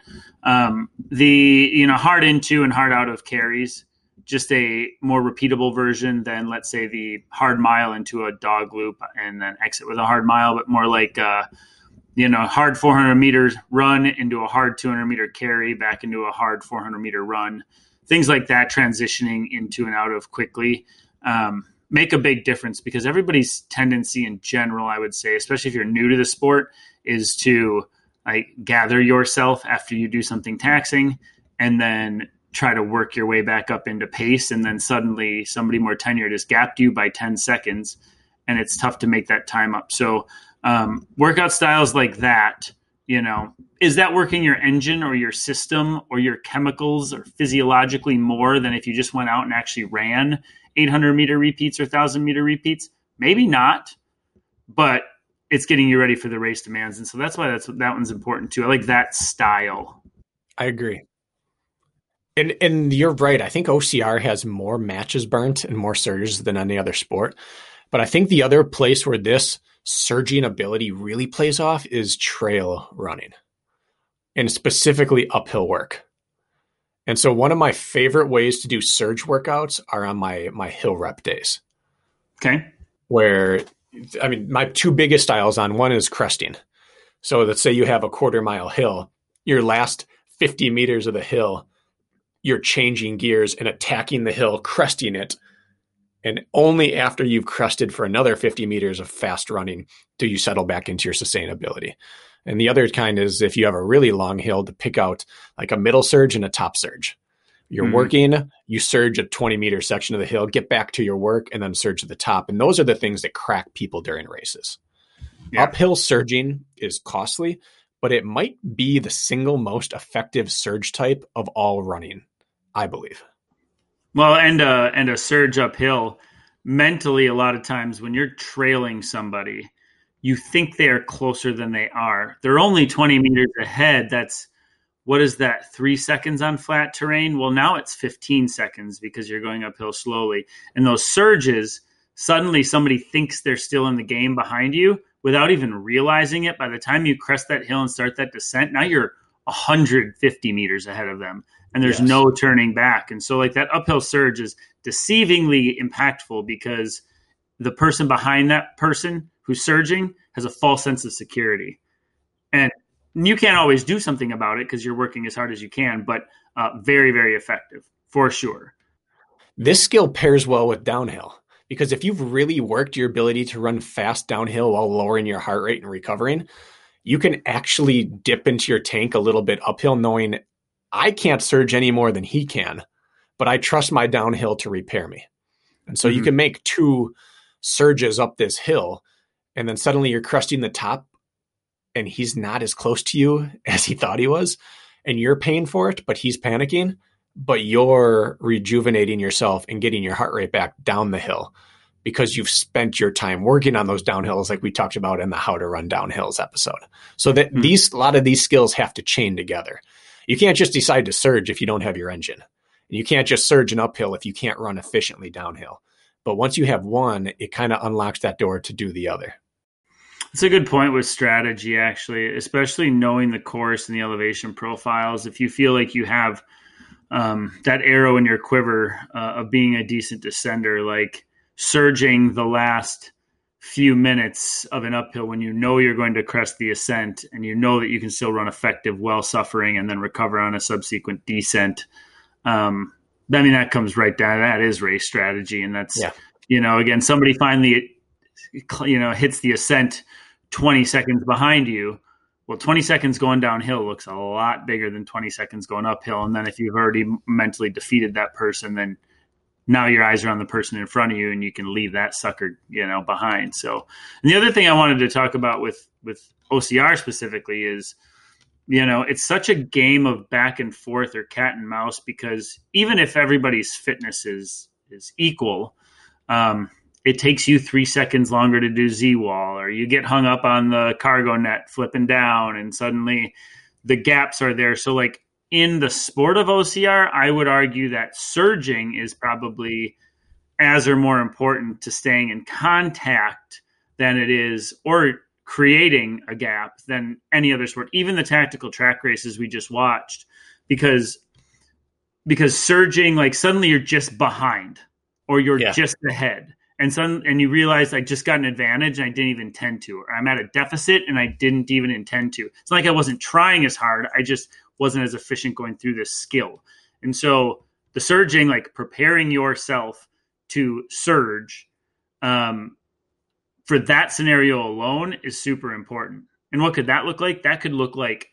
um, the you know hard into and hard out of carries just a more repeatable version than let's say the hard mile into a dog loop and then exit with a hard mile, but more like uh, you know hard 400 meters run into a hard 200 meter carry back into a hard 400 meter run, things like that transitioning into and out of quickly. Um, make a big difference because everybody's tendency in general, I would say, especially if you're new to the sport, is to like gather yourself after you do something taxing and then try to work your way back up into pace. And then suddenly somebody more tenured has gapped you by 10 seconds and it's tough to make that time up. So um, workout styles like that you know is that working your engine or your system or your chemicals or physiologically more than if you just went out and actually ran 800 meter repeats or 1000 meter repeats maybe not but it's getting you ready for the race demands and so that's why that's that one's important too i like that style i agree and and you're right. I think OCR has more matches burnt and more surges than any other sport. But I think the other place where this surging ability really plays off is trail running. And specifically uphill work. And so one of my favorite ways to do surge workouts are on my my hill rep days. Okay. Where I mean my two biggest styles on one is cresting. So let's say you have a quarter mile hill, your last 50 meters of the hill you're changing gears and attacking the hill, cresting it. And only after you've crested for another 50 meters of fast running do you settle back into your sustainability. And the other kind is if you have a really long hill to pick out like a middle surge and a top surge. You're mm-hmm. working, you surge a 20 meter section of the hill, get back to your work, and then surge to the top. And those are the things that crack people during races. Yeah. Uphill surging is costly, but it might be the single most effective surge type of all running I believe. Well, and uh, and a surge uphill mentally a lot of times when you're trailing somebody, you think they are closer than they are. They're only 20 meters ahead. That's what is that? Three seconds on flat terrain? Well, now it's 15 seconds because you're going uphill slowly. And those surges, suddenly somebody thinks they're still in the game behind you without even realizing it. By the time you crest that hill and start that descent, now you're 150 meters ahead of them and there's yes. no turning back. And so, like that uphill surge is deceivingly impactful because the person behind that person who's surging has a false sense of security. And you can't always do something about it because you're working as hard as you can, but uh, very, very effective for sure. This skill pairs well with downhill because if you've really worked your ability to run fast downhill while lowering your heart rate and recovering, you can actually dip into your tank a little bit uphill, knowing I can't surge any more than he can, but I trust my downhill to repair me. And so mm-hmm. you can make two surges up this hill, and then suddenly you're cresting the top, and he's not as close to you as he thought he was, and you're paying for it, but he's panicking. but you're rejuvenating yourself and getting your heart rate back down the hill because you've spent your time working on those downhills like we talked about in the how to run downhills episode. So that mm-hmm. these a lot of these skills have to chain together. You can't just decide to surge if you don't have your engine. And you can't just surge an uphill if you can't run efficiently downhill. But once you have one, it kind of unlocks that door to do the other. It's a good point with strategy, actually, especially knowing the course and the elevation profiles. If you feel like you have um, that arrow in your quiver uh, of being a decent descender, like surging the last few minutes of an uphill when you know you're going to crest the ascent and you know that you can still run effective while suffering and then recover on a subsequent descent. Um, I mean, that comes right down. That is race strategy. And that's, yeah. you know, again, somebody finally, you know, hits the ascent 20 seconds behind you well 20 seconds going downhill looks a lot bigger than 20 seconds going uphill and then if you've already mentally defeated that person then now your eyes are on the person in front of you and you can leave that sucker you know behind so and the other thing i wanted to talk about with with ocr specifically is you know it's such a game of back and forth or cat and mouse because even if everybody's fitness is is equal um, it takes you three seconds longer to do Z wall, or you get hung up on the cargo net flipping down, and suddenly the gaps are there. So, like in the sport of OCR, I would argue that surging is probably as or more important to staying in contact than it is, or creating a gap than any other sport, even the tactical track races we just watched, because because surging like suddenly you're just behind or you're yeah. just ahead and some and you realize I just got an advantage and I didn't even intend to, or I'm at a deficit and I didn't even intend to. It's not like I wasn't trying as hard. I just wasn't as efficient going through this skill. And so the surging, like preparing yourself to surge, um, for that scenario alone is super important. And what could that look like? That could look like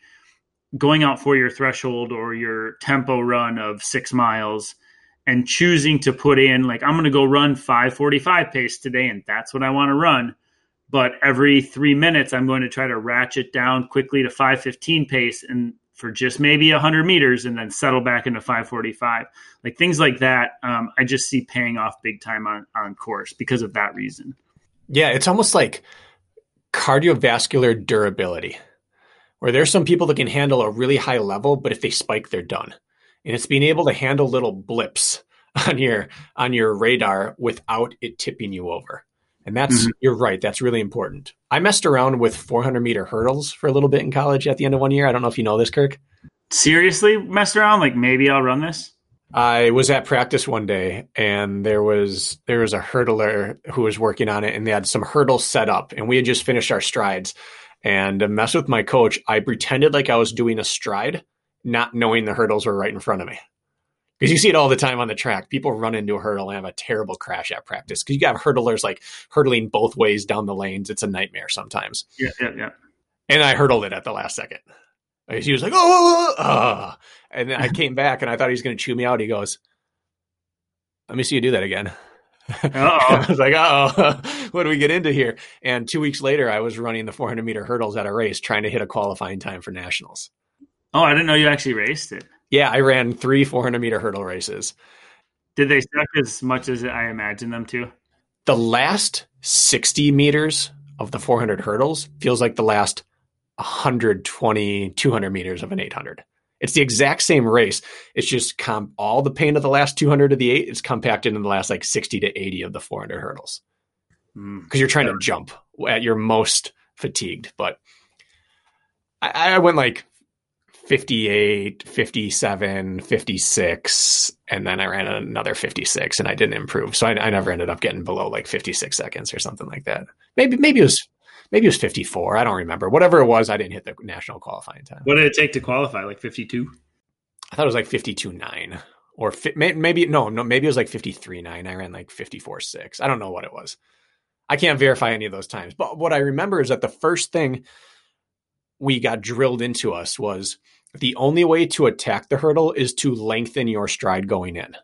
going out for your threshold or your tempo run of six miles and choosing to put in like I'm going to go run 545 pace today and that's what I want to run but every 3 minutes I'm going to try to ratchet down quickly to 515 pace and for just maybe 100 meters and then settle back into 545 like things like that um, I just see paying off big time on on course because of that reason yeah it's almost like cardiovascular durability where there's some people that can handle a really high level but if they spike they're done and it's being able to handle little blips on your on your radar without it tipping you over. And that's mm-hmm. you're right. That's really important. I messed around with 400 meter hurdles for a little bit in college at the end of one year. I don't know if you know this, Kirk. Seriously, messed around like maybe I'll run this. I was at practice one day and there was there was a hurdler who was working on it and they had some hurdles set up and we had just finished our strides. And to mess with my coach, I pretended like I was doing a stride not knowing the hurdles were right in front of me. Because you see it all the time on the track. People run into a hurdle and have a terrible crash at practice. Because you got hurdlers like hurdling both ways down the lanes. It's a nightmare sometimes. Yeah, yeah, yeah. And I hurdled it at the last second. He was like, oh oh, oh, oh. and then I came back and I thought he was going to chew me out. He goes, let me see you do that again. I was like, oh, what do we get into here? And two weeks later, I was running the 400 meter hurdles at a race, trying to hit a qualifying time for nationals. Oh, I didn't know you actually raced it. Yeah, I ran three 400 meter hurdle races. Did they suck as much as I imagined them to? The last 60 meters of the 400 hurdles feels like the last 120, 200 meters of an 800. It's the exact same race. It's just comp- all the pain of the last 200 of the eight is compacted in the last like 60 to 80 of the 400 hurdles. Because mm. you're trying to jump at your most fatigued. But I, I went like 58, 57, 56, and then I ran another 56 and I didn't improve. So I, I, never ended up getting below like 56 seconds or something like that. Maybe, maybe it was, maybe it was 54. I don't remember. Whatever it was, I didn't hit the national qualifying time. What did it take to qualify? Like 52? I thought it was like 52 9 or fi- maybe, no, no, maybe it was like 53 9. I ran like 54 6. I don't know what it was. I can't verify any of those times. But what I remember is that the first thing we got drilled into us was the only way to attack the hurdle is to lengthen your stride going in.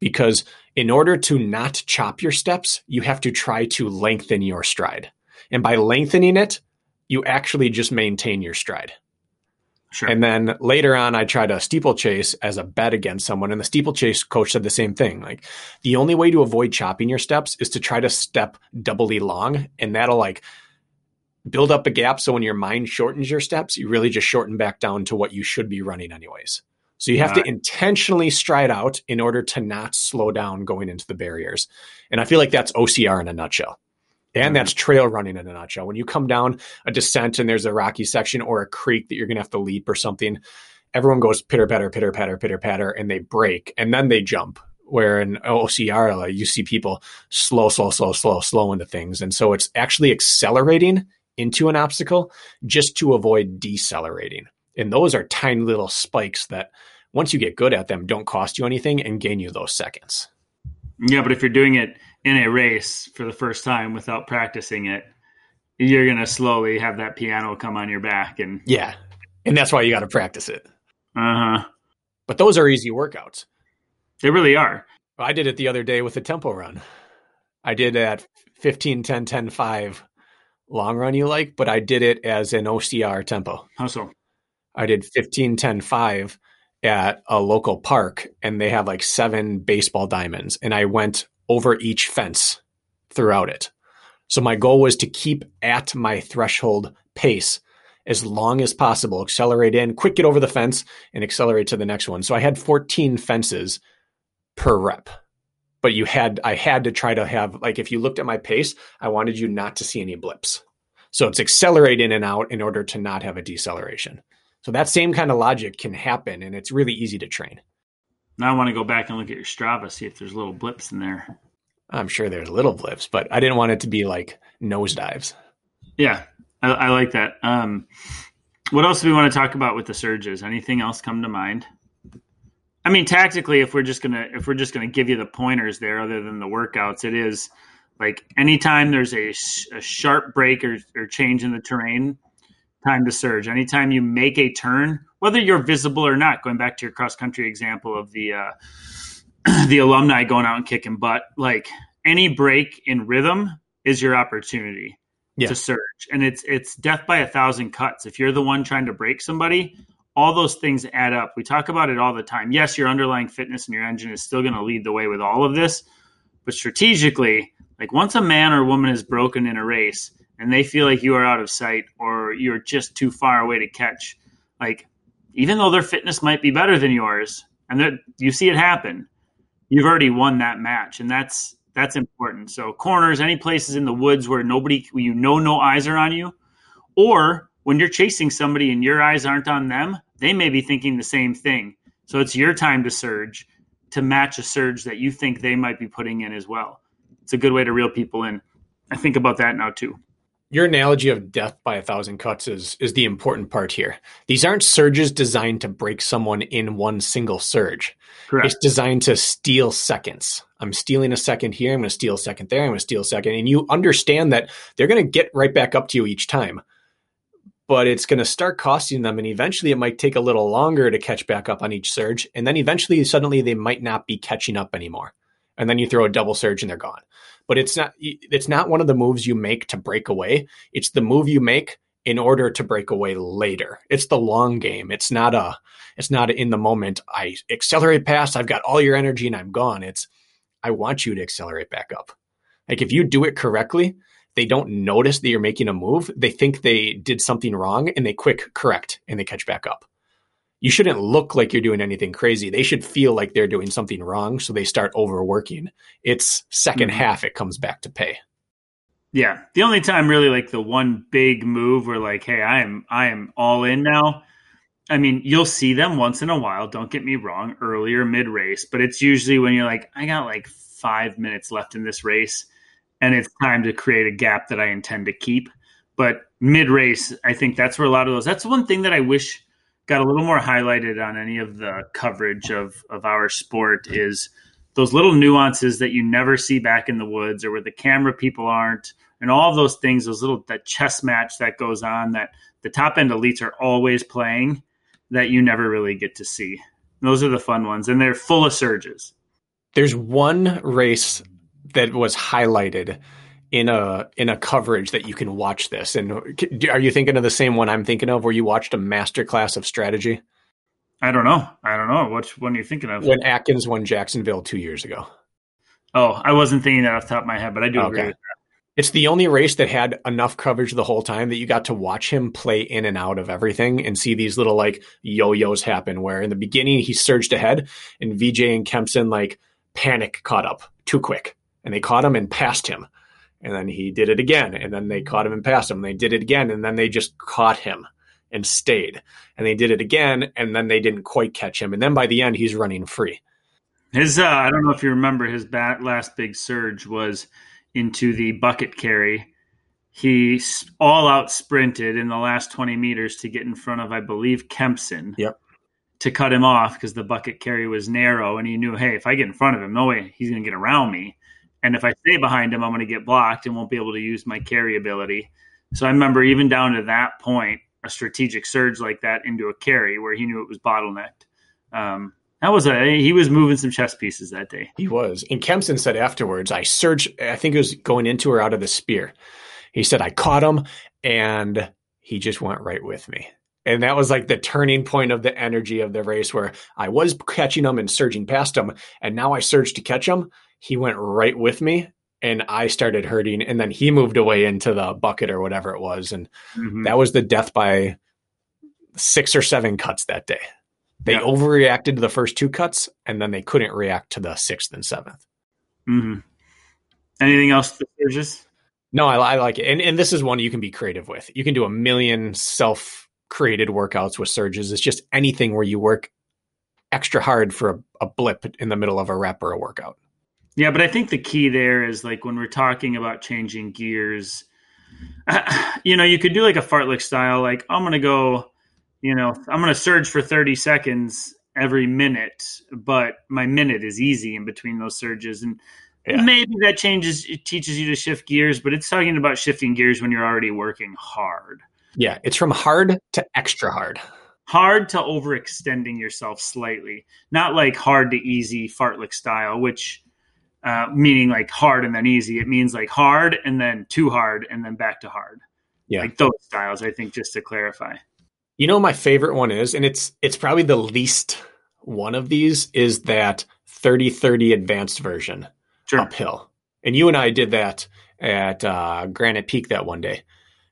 Because in order to not chop your steps, you have to try to lengthen your stride. And by lengthening it, you actually just maintain your stride. Sure. And then later on, I tried a steeplechase as a bet against someone, and the steeplechase coach said the same thing. Like, the only way to avoid chopping your steps is to try to step doubly long, and that'll like build up a gap. So when your mind shortens your steps, you really just shorten back down to what you should be running, anyways. So you have to intentionally stride out in order to not slow down going into the barriers. And I feel like that's OCR in a nutshell. And Mhm. that's trail running in a nutshell. When you come down a descent and there's a rocky section or a creek that you're going to have to leap or something, everyone goes pitter patter, pitter patter, pitter patter, and they break and then they jump. Where in OCR, you see people slow, slow, slow, slow, slow into things. And so it's actually accelerating into an obstacle just to avoid decelerating. And those are tiny little spikes that once you get good at them, don't cost you anything and gain you those seconds. Yeah, but if you're doing it in a race for the first time without practicing it, you're going to slowly have that piano come on your back and Yeah. And that's why you got to practice it. uh-huh. But those are easy workouts. They really are. I did it the other day with a tempo run. I did at 15, 10, 10, 5 long run you like, but I did it as an OCR tempo. How so? I did 15, 10, 5 at a local park and they have like seven baseball diamonds and I went over each fence throughout it. So my goal was to keep at my threshold pace as long as possible, accelerate in, quick get over the fence and accelerate to the next one. So I had 14 fences per rep. But you had I had to try to have like if you looked at my pace, I wanted you not to see any blips. So it's accelerate in and out in order to not have a deceleration. So that same kind of logic can happen and it's really easy to train. Now I want to go back and look at your Strava, see if there's little blips in there. I'm sure there's little blips, but I didn't want it to be like nosedives. Yeah, I, I like that. Um, what else do we want to talk about with the surges? Anything else come to mind? I mean, tactically, if we're just gonna if we're just gonna give you the pointers there, other than the workouts, it is like anytime there's a, a sharp break or, or change in the terrain, time to surge. Anytime you make a turn, whether you're visible or not, going back to your cross country example of the uh, the alumni going out and kicking butt, like any break in rhythm is your opportunity Yeah. to surge, and it's it's death by a thousand cuts. If you're the one trying to break somebody, all those things add up. We talk about it all the time. Yes, your underlying fitness and your engine is still going to lead the way with all of this, but strategically, like once a man or woman is broken in a race and they feel like you are out of sight or you're just too far away to catch, like even though their fitness might be better than yours, and you see it happen, you've already won that match, and that's that's important. So corners, any places in the woods where nobody, you know, no eyes are on you, or when you're chasing somebody and your eyes aren't on them, they may be thinking the same thing. So it's your time to surge to match a surge that you think they might be putting in as well. It's a good way to reel people in. I think about that now too. Your analogy of death by a thousand cuts is is the important part here. These aren't surges designed to break someone in one single surge. Correct. It's designed to steal seconds. I'm stealing a second here. I'm going to steal a second there. I'm going to steal a second. And you understand that they're going to get right back up to you each time. But it's going to start costing them. And eventually it might take a little longer to catch back up on each surge. And then eventually, suddenly, they might not be catching up anymore. And then you throw a double surge and they're gone. But it's not, it's not one of the moves you make to break away. It's the move you make in order to break away later. It's the long game. It's not a, it's not in the moment. I accelerate past. I've got all your energy and I'm gone. It's I want you to accelerate back up. Like if you do it correctly, they don't notice that you're making a move. They think they did something wrong and they quick correct and they catch back up. You shouldn't look like you're doing anything crazy. They should feel like they're doing something wrong. So they start overworking. It's 2nd Mhm. half, it comes back to pay. Yeah. The only time really like the one big move where like, hey, I am I am all in now. I mean, you'll see them once in a while, don't get me wrong, earlier mid race, but it's usually when you're like, I got like five minutes left in this race and it's time to create a gap that I intend to keep. But mid race, I think that's where a lot of those that's one thing that I wish got a little more highlighted on any of the coverage of of our sport is those little nuances that you never see back in the woods or where the camera people aren't and all of those things those little that chess match that goes on that the top end elites are always playing that you never really get to see. Those are the fun ones and they're full of surges. There's one race that was highlighted in a in a coverage that you can watch this? And are you thinking of the same one I'm thinking of, where you watched a master class of strategy? I don't know. I don't know. Which one are you thinking of? When Atkins won Jacksonville two years ago. Oh, I wasn't thinking that off the top of my head, but I do okay. agree with that. It's the only race that had enough coverage the whole time that you got to watch him play in and out of everything and see these little like yo-yos happen where in the beginning he surged ahead and VJ and Kempson like panic caught up too quick and they caught him and passed him. And then he did it again and then they caught him and passed him. And They did it again and then they just caught him and stayed. And they did it again and then they didn't quite catch him. And then by the end he's running free. His uh, I don't know if you remember his bat last big surge was into the bucket carry. He all out sprinted in the last 20 meters to get in front of, I believe, Kempson. Yep. To cut him off because the bucket carry was narrow, and he knew, hey, if I get in front of him, no way he's going to get around me. And if I stay behind him, I'm going to get blocked and won't be able to use my carry ability. So I remember even down to that point, a strategic surge like that into a carry where he knew it was bottlenecked. Um, that was a he was moving some chess pieces that day. He was. And Kempson said afterwards, I surged I think it was going into or out of the spear. He said I caught him and he just went right with me. And that was like the turning point of the energy of the race where I was catching him and surging past him. And now I surged to catch him. He went right with me and I started hurting. And then he moved away into the bucket or whatever it was. And mm-hmm. that was the death by six or seven cuts that day. They yeah. overreacted to the first two cuts, and then they couldn't react to the sixth and 7th mm-hmm. Anything else surges? No, I, I, like it, and and this is one you can be creative with. You can do a million self created workouts with surges. It's just anything where you work extra hard for a, a blip in the middle of a rep or a workout. Yeah, but I think the key there is like when we're talking about changing gears, you know, you could do like a fartlek style, like I'm going to go you know, I'm going to surge for 30 seconds every minute, but my minute is easy in between those surges. And yeah. maybe that changes, it teaches you to shift gears, but it's talking about shifting gears when you're already working hard. Yeah. It's from hard to extra hard. Hard to overextending yourself slightly, not like hard to easy fartlek style, which uh, meaning like hard and then easy. It means like hard and then too hard and then back to hard. Yeah. Like those styles, I think, just to clarify. You know, my favorite one is, and it's it's probably the least one of these is that 30-30 advanced version sure. uphill. And you and I did that at uh, Granite Peak that one day,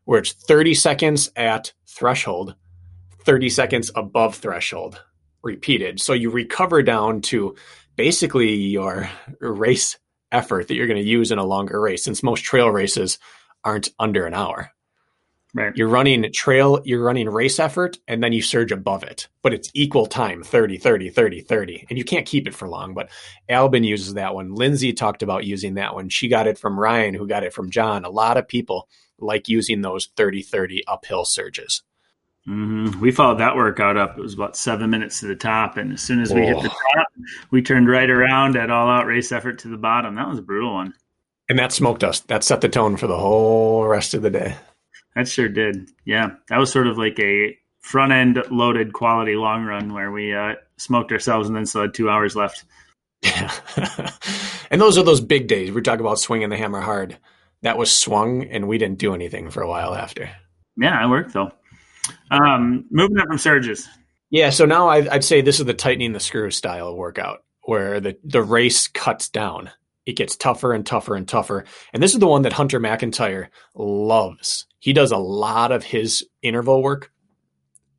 where it's 30 seconds at threshold, 30 seconds above threshold, repeated. So you recover down to basically your race effort that you're going to use in a longer race, since most trail races aren't under an hour. Right. You're running trail, you're running race effort, and then you surge above it. But it's equal time 30, 30, 30, 30. And you can't keep it for long. But Albon uses that one. Lindsay talked about using that one. She got it from Ryan, who got it from John. A lot of people like using those 30, 30 uphill surges. Mm-hmm. We followed that workout up. It was about seven minutes to the top. And as soon as we oh. hit the top, we turned right around at all out race effort to the bottom. That was a brutal one. And that smoked us. That set the tone for the whole rest of the day. That sure did. Yeah, that was sort of like a front end loaded quality long run where we uh, smoked ourselves and then still had two hours left. Yeah, and those are those big days. We talk about swinging the hammer hard. That was swung, and we didn't do anything for a while after. Yeah, I worked though. Um, moving up from surges. Yeah, so now I'd, I'd say this is the tightening the screw style workout where the the race cuts down. It gets tougher and tougher and tougher. And this is the one that Hunter McIntyre loves. He does a lot of his interval work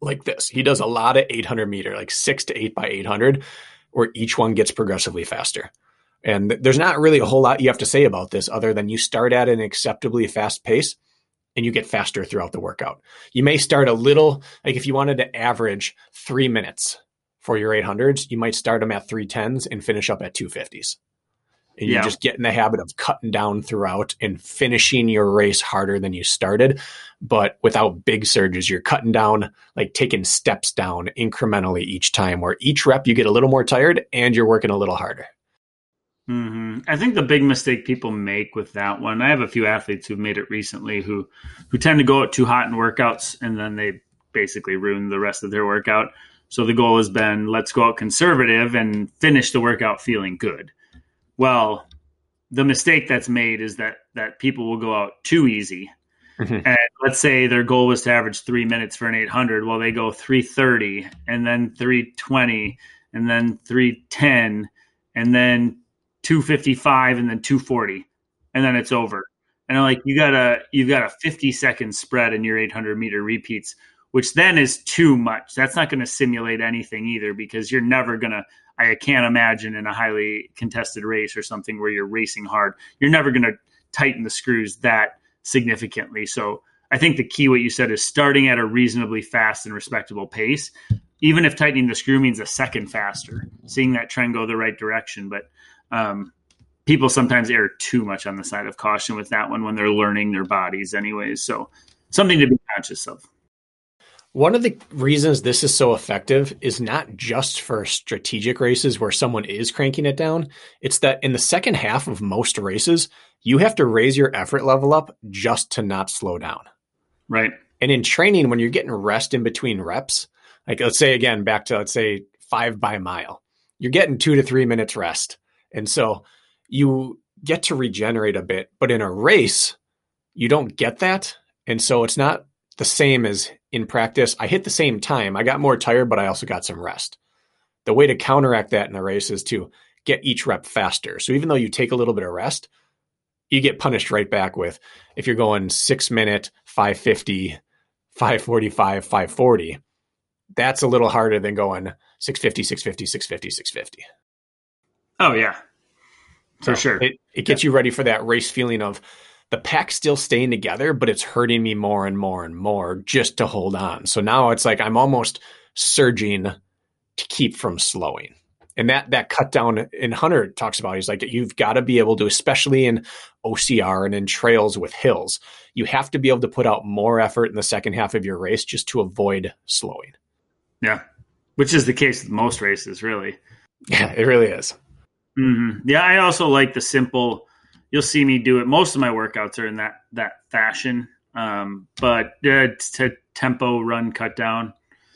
like this. He does a lot of 800 meter, like six to eight by 800, where each one gets progressively faster. And there's not really a whole lot you have to say about this other than you start at an acceptably fast pace and you get faster throughout the workout. You may start a little, like if you wanted to average three minutes for your 800s, you might start them at 310s and finish up at 250s and yeah. you just get in the habit of cutting down throughout and finishing your race harder than you started but without big surges you're cutting down like taking steps down incrementally each time where each rep you get a little more tired and you're working a little harder mm-hmm. i think the big mistake people make with that one i have a few athletes who've made it recently who who tend to go out too hot in workouts and then they basically ruin the rest of their workout so the goal has been let's go out conservative and finish the workout feeling good well, the mistake that's made is that that people will go out too easy. Mhm. And let's say their goal was to average three minutes for an 800. Well, they go 330 and then 320 and then 310 and then 255 and then 240 and then it's over. And I'm like, you got a you've got a 50 second spread in your 800 meter repeats, which then is too much. That's not going to simulate anything either because you're never going to. I can't imagine in a highly contested race or something where you're racing hard, you're never going to tighten the screws that significantly. So I think the key, what you said, is starting at a reasonably fast and respectable pace, even if tightening the screw means a second faster, seeing that trend go the right direction. But um, people sometimes err too much on the side of caution with that one when they're learning their bodies, anyways. So something to be conscious of. One of the reasons this is so effective is not just for strategic races where someone is cranking it down. It's that in the second half of most races, you have to raise your effort level up just to not slow down. Right. And in training, when you're getting rest in between reps, like let's say again, back to let's say five by mile, you're getting two to three minutes rest. And so you get to regenerate a bit. But in a race, you don't get that. And so it's not the same as in practice. I hit the same time. I got more tired, but I also got some rest. The way to counteract that in a race is to get each rep faster. So even though you take a little bit of rest, you get punished right back with if you're going six minute, 550, 545, 540. That's a little harder than going 650, 650, 650, 650. Oh, yeah. For So sure. It, it gets you ready for that race feeling of the pack still staying together, but it's hurting me more and more and more just to hold on. So now it's like I'm almost surging to keep from slowing. And that that cut down in Hunter talks about, he's like, you've got to be able to, especially in OCR and in trails with hills, you have to be able to put out more effort in the second half of your race just to avoid slowing. yeah. Which is the case with most races, really. Yeah, it really is. Hmm Yeah, I also like the simple. You'll see me do it. Most of my workouts are in that that fashion, um, but uh, to tempo run cut down,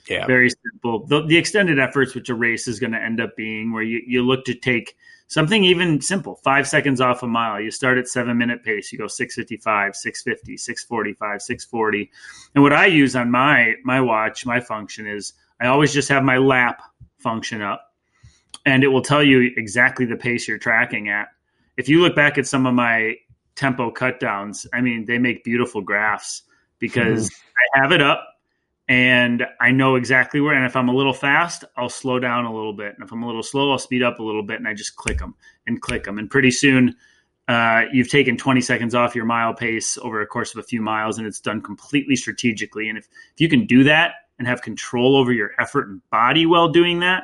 Yeah. very simple. The, the extended efforts, which a race is going to end up being, where you, you look to take something even simple, five seconds off a mile. You start at seven minute pace. You go 655, 650, 645, 640. And what I use on my my watch, my function is I always just have my lap function up, and it will tell you exactly the pace you're tracking at. If you look back at some of my tempo cut downs, I mean, they make beautiful graphs because I have it up and I know exactly where. And if I'm a little fast, I'll slow down a little bit. And if I'm a little slow, I'll speed up a little bit. And I just click them and click them. And pretty soon, uh, you've taken 20 seconds off your mile pace over a course of a few miles, and it's done completely strategically. And if, if you can do that and have control over your effort and body while doing that,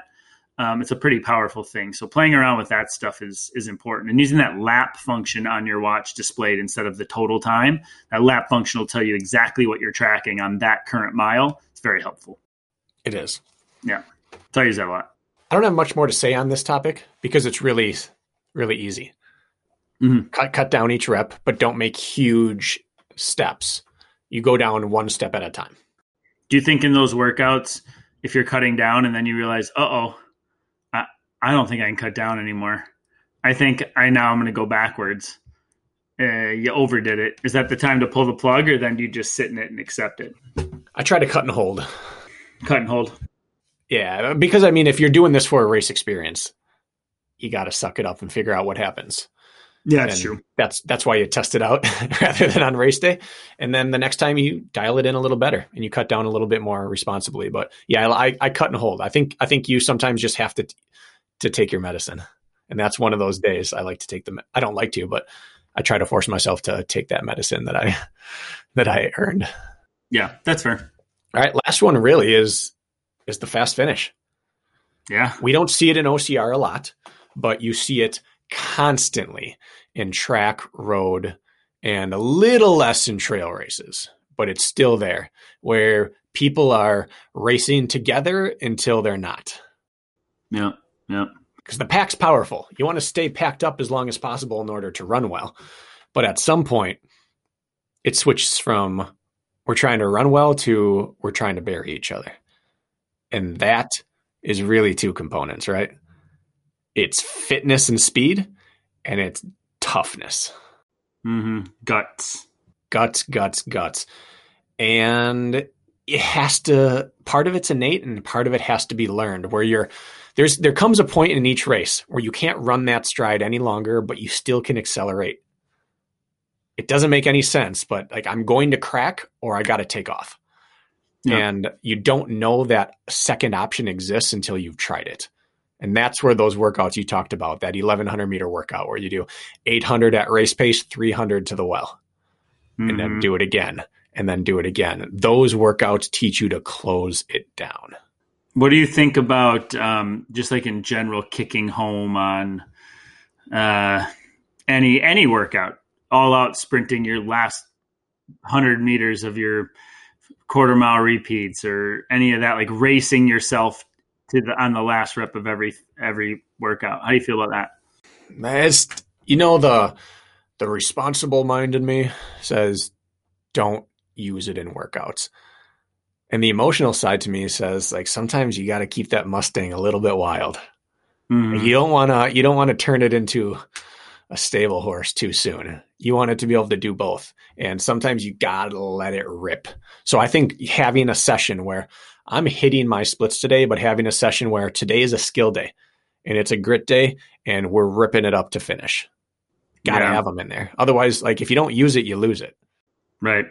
um, it's a pretty powerful thing. So playing around with that stuff is is important, and using that lap function on your watch displayed instead of the total time. That lap function will tell you exactly what you're tracking on that current mile. It's very helpful. It is. Yeah, so I use that a lot. I don't have much more to say on this topic because it's really, really easy. Mhm. Cut, cut down each rep, but don't make huge steps. You go down one step at a time. Do you think in those workouts, if you're cutting down and then you realize, uh oh, I, don't think I can cut down anymore. I think I now I'm going to go backwards. Uh, you overdid it. Is that the time to pull the plug, or then do you just sit in it and accept it? I try to cut and hold. Cut and hold. Yeah, because I mean, if you're doing this for a race experience, you got to suck it up and figure out what happens. Yeah, that's And true. That's that's why you test it out rather than on race day, and then the next time you dial it in a little better and you cut down a little bit more responsibly. But yeah, I, I cut and hold. I think I think you sometimes just have to to take your medicine, and that's one of those days I like to take the. me- I don't like to, but I try to force myself to take that medicine that I that I earned. Yeah, that's fair. All right, last one really is is the fast finish. Yeah, We don't see it in OCR a lot, but you see it constantly in track, road, and a little less in trail races. But it's still there where people are racing together until they're not. yeah, yeah. Because the pack's powerful. You want to stay packed up as long as possible in order to run well. But at some point, it switches from we're trying to run well to we're trying to bury each other. And that is really two components, right? It's fitness and speed, and it's toughness. Mm-hmm. Guts. Guts, guts, guts. And it has to part of it's innate and part of it has to be learned where you're there's there comes a point in each race where you can't run that stride any longer but you still can accelerate it doesn't make any sense but like i'm going to crack or i got to take off yeah. and you don't know that second option exists until you've tried it and that's where those workouts you talked about that 1100 meter workout where you do 800 at race pace 300 to the well mm-hmm. and then mm-hmm. do it again and then do it again. Those workouts teach you to close it down. What do you think about um, just like in general kicking home on uh, any any workout, all out sprinting your last hundred meters of your quarter mile repeats or any of that, like racing yourself to the on the last rep of every every workout. How do you feel about that? That's you know the the responsible mind in me says don't use it in workouts. And the emotional side to me says like sometimes you got to keep that Mustang a little bit wild. Mm-hmm. You don't want to you don't want to turn it into a stable horse too soon. You want it to be able to do both. And sometimes you got to let it rip. So I think having a session where I'm hitting my splits today, but having a session where today is a skill day and it's a grit day and we're ripping it up to finish. Got to yeah. have them in there. Otherwise, like if you don't use it, you lose it. Right.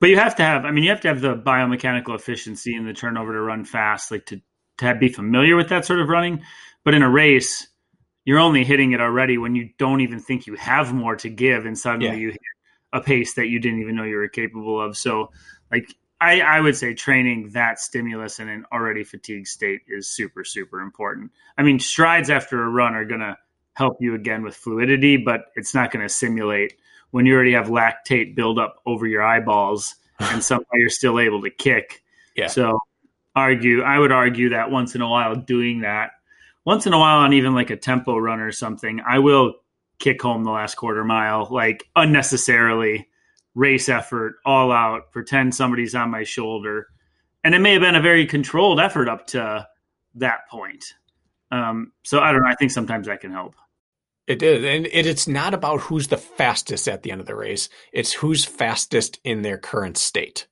But you have to have, I mean, you have to have the biomechanical efficiency and the turnover to run fast, like to, to have, be familiar with that sort of running. But in a race, you're only hitting it already when you don't even think you have more to give, and suddenly yeah. you hit a pace that you didn't even know you were capable of. So, like, I, I would say training that stimulus in an already fatigued state is super, super important. I mean, strides after a run are going to help you again with fluidity, but it's not going to simulate when you already have lactate buildup over your eyeballs and somehow you're still able to kick. Yeah. So argue, I would argue that once in a while doing that, once in a while on even like a tempo run or something, I will kick home the last quarter mile like unnecessarily race effort all out pretend somebody's on my shoulder and it may have been a very controlled effort up to that point um, so i don't know i think sometimes that can help it is, and it, it's not about who's the fastest at the end of the race. It's who's fastest in their current state.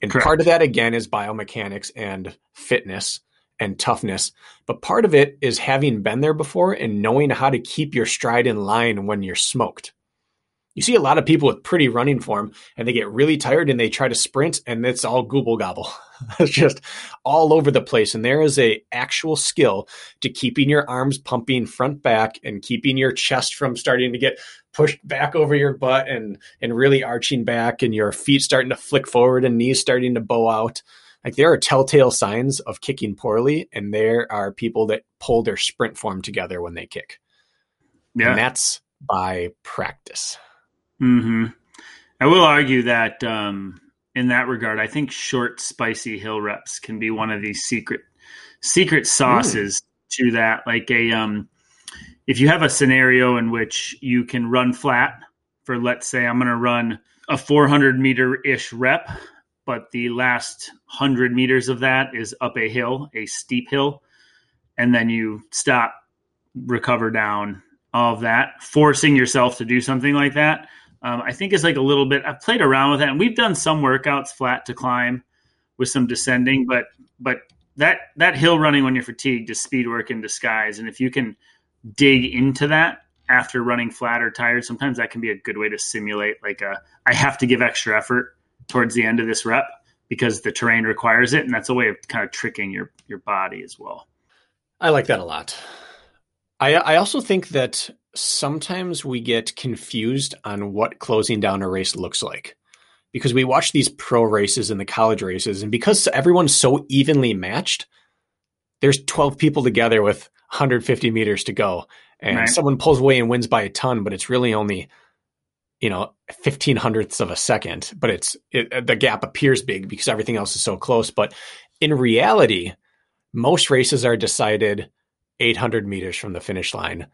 And Correct. part of that again is biomechanics and fitness and toughness, but part of it is having been there before and knowing how to keep your stride in line when you're smoked you see a lot of people with pretty running form and they get really tired and they try to sprint and it's all gooble gobble. it's just all over the place. And there is a actual skill to keeping your arms pumping front back and keeping your chest from starting to get pushed back over your butt and and really arching back and your feet starting to flick forward and knees starting to bow out. Like there are telltale signs of kicking poorly, and there are people that pull their sprint form together when they kick. Yeah. And that's by practice. Hmm. I will argue that um, in that regard, I think short, spicy hill reps can be one of these secret secret sauces mm. to that. Like a um, if you have a scenario in which you can run flat for, let's say, I'm going to run a 400 meter ish rep, but the last 100 meters of that is up a hill, a steep hill, and then you stop, recover down, all of that, forcing yourself to do something like that um, I think is like a little bit. I've played around with that, and we've done some workouts flat to climb with some descending, but but that that hill running when you're fatigued is speed work in disguise. And if you can dig into that after running flat or tired, sometimes that can be a good way to simulate like a I have to give extra effort towards the end of this rep because the terrain requires it, and that's a way of kind of tricking your your body as well. I like that a lot. I I also think that sometimes we get confused on what closing down a race looks like because we watch these pro races and the college races, and because everyone's so evenly matched, there's 12 people together with 150 meters to go, and right. someone pulls away and wins by a ton, but it's really only you know 15 hundredths of a second but it's it, uh, the gap appears big because everything else is so close but in reality most races are decided 800 meters from the finish line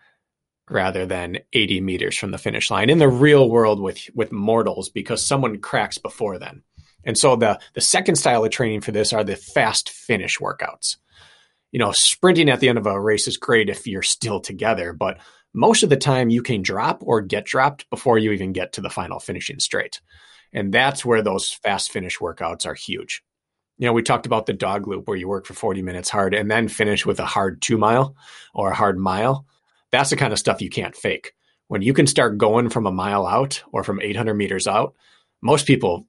rather than 80 meters from the finish line in the real world with with mortals because someone cracks before then. And so the the second style of training for this are the fast finish workouts. You know, sprinting at the end of a race is great if you're still together, but most of the time you can drop or get dropped before you even get to the final finishing straight. And that's where those fast finish workouts are huge. You know, we talked about the dog loop where you work for 40 minutes hard and then finish with a hard two mile or a hard mile. That's the kind of stuff you can't fake. When you can start going from a mile out or from 800 meters out, most people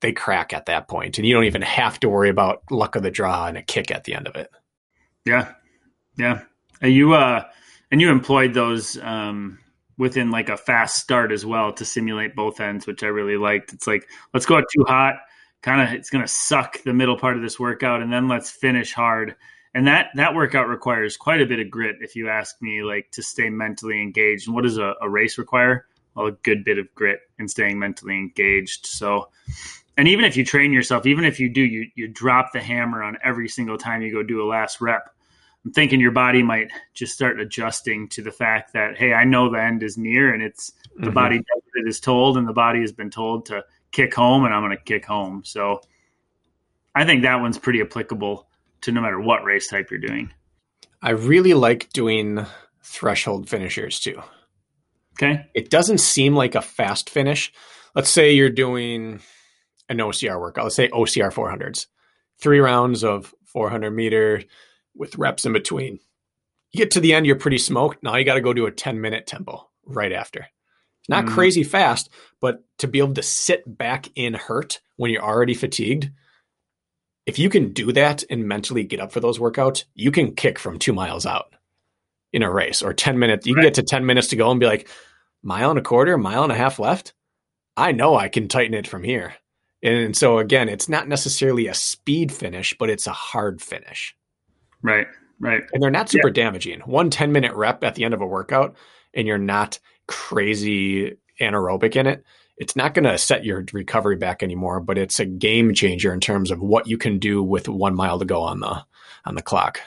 they crack at that point and you don't even have to worry about luck of the draw and a kick at the end of it. Yeah. Yeah. And you uh and you employed those um within like a fast start as well to simulate both ends, which I really liked. It's like let's go out too hot, kind of it's going to suck the middle part of this workout and then let's finish hard. And that that workout requires quite a bit of grit if you ask me like to stay mentally engaged. And what does a, a race require? Well, a good bit of grit and staying mentally engaged. So and even if you train yourself, even if you do, you you drop the hammer on every single time you go do a last rep. I'm thinking your body might just start adjusting to the fact that hey, I know the end is near, and it's the mm-hmm. body does what it is told, and the body has been told to kick home, and I'm going to kick home. So I think that one's pretty applicable to no matter what race type you're doing. I really like doing threshold finishers too. Okay. It doesn't seem like a fast finish. Let's say you're doing an OCR workout. Let's say OCR 400s, three rounds of 400 meter with reps in between. You get to the end, you're pretty smoked. Now you got to go do a 10 minute tempo right after. Not mm. crazy fast, but to be able to sit back in hurt when you're already fatigued, if you can do that and mentally get up for those workouts, you can kick from two miles out in a race or 10 minutes. You right. can get to 10 minutes to go and be like, mile and a quarter, mile and a half left. I know I can tighten it from here. And so again, it's not necessarily a speed finish, but it's a hard finish. Right, right. And they're not super yeah. damaging. One 10 minute rep at the end of a workout, and you're not crazy anaerobic in it, it's not going to set your recovery back anymore, but it's a game changer in terms of what you can do with one mile to go on the on the clock.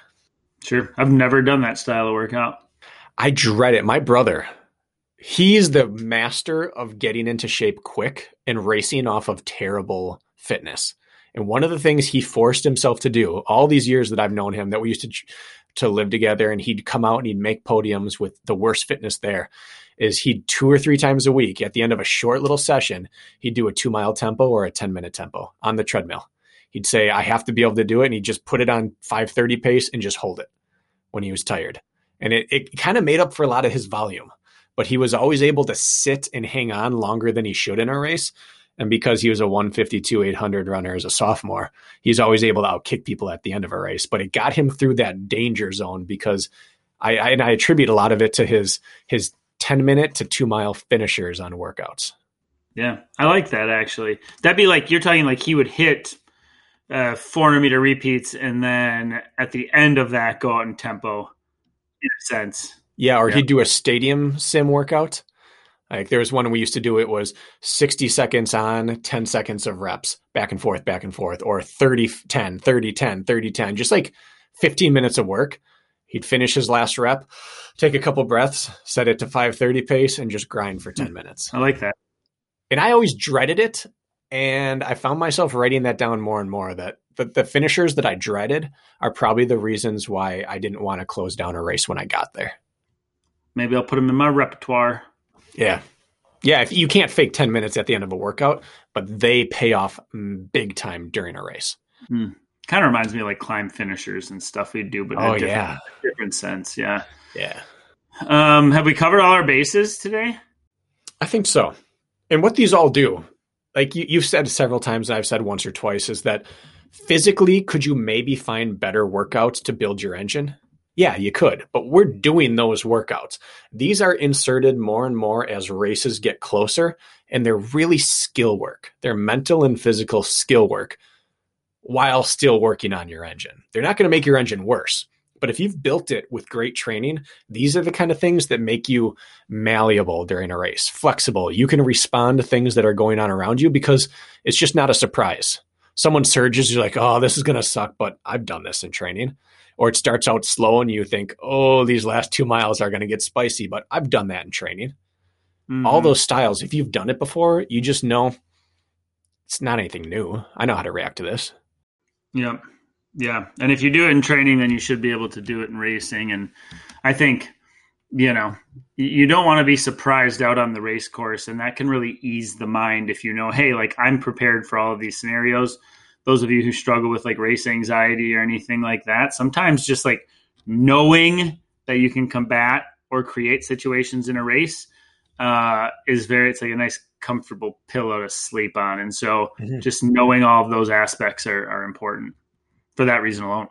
Sure. I've never done that style of workout. I dread it. My brother, he's the master of getting into shape quick and racing off of terrible fitness. And one of the things he forced himself to do all these years that I've known him that we used to to live together and he'd come out and he'd make podiums with the worst fitness there is he'd two or three times a week at the end of a short little session, he'd do a 2 mile tempo or a 10 minute tempo on the treadmill. He'd say I have to be able to do it and he'd just put it on 530 pace and just hold it when he was tired. And it, it kind of made up for a lot of his volume but he was always able to sit and hang on longer than he should in a race. And because he was a 152 800 runner as a sophomore, he's always able to outkick people at the end of a race. But it got him through that danger zone because I, I and I attribute a lot of it to his his 10 minute to two mile finishers on workouts. Yeah, I like that actually. That'd be like you're talking like he would hit uh, 400 meter repeats and then at the end of that go out in tempo in a sense. Yeah, or yeah. he'd do a stadium sim workout. Like there was one we used to do, it was 60 seconds on, 10 seconds of reps, back and forth, back and forth, or 30, 10, 30, 10, 30, 10, just like 15 minutes of work. He'd finish his last rep, take a couple breaths, set it to 530 pace, and just grind for 10 hmm. minutes. I like that. And I always dreaded it. And I found myself writing that down more and more that the, the finishers that I dreaded are probably the reasons why I didn't want to close down a race when I got there. Maybe I'll put them in my repertoire. Yeah. Yeah, if you can't fake 10 minutes at the end of a workout, but they pay off big time during a race. Mm. Kind of reminds me of like climb finishers and stuff we do, but oh, different, yeah. different sense. Yeah. Yeah. Um, have we covered all our bases today? I think so. And what these all do, like you, you've said several times, and I've said once or twice, is that physically, could you maybe find better workouts to build your engine? Yeah, you could, but we're doing those workouts. These are inserted more and more as races get closer, and they're really skill work. They're mental and physical skill work while still working on your engine. They're not going to make your engine worse. But if you've built it with great training, these are the kind of things that make you malleable during a race, flexible. You can respond to things that are going on around you because it's just not a surprise. Someone surges, you're like, oh, this is going to suck, but I've done this in training or it starts out slow and you think, oh, these last two miles are going to get spicy. But I've done that in training. Mm-hmm. All those styles, if you've done it before, you just know it's not anything new. I know how to react to this. Yeah. Yeah. And if you do it in training, then you should be able to do it in racing. And I think you know, you don't want to be surprised out on the race course, and that can really ease the mind if you know, hey, like I'm prepared for all of these scenarios. Those of you who struggle with like race anxiety or anything like that, sometimes just like knowing that you can combat or create situations in a race uh, is very it's like a nice comfortable pillow to sleep on. And so mm-hmm. just knowing all of those aspects are, are important for that reason alone.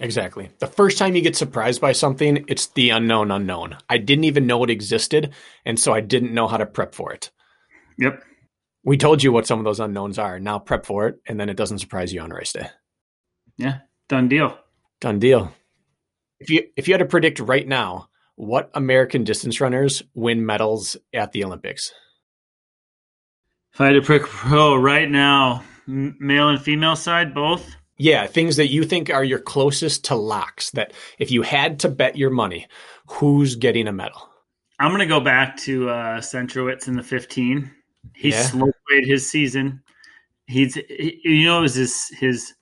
Exactly. The first time you get surprised by something it's the unknown unknown. I didn't even know it existed and so i didn't know how to prep for it. Yep. We told you what some of those unknowns are. Now prep for it and then it doesn't surprise you on race day. Yeah. Done deal. Done deal. If you if you had to predict right now, what American distance runners win medals at the Olympics? If I had to pick pro right now, male and female side both. Yeah, things that you think are your closest to locks. That if you had to bet your money, who's getting a medal? I'm going to go back to uh, Centrowitz in the 15. He yeah. slow played his season. He's, he, you know, it was his his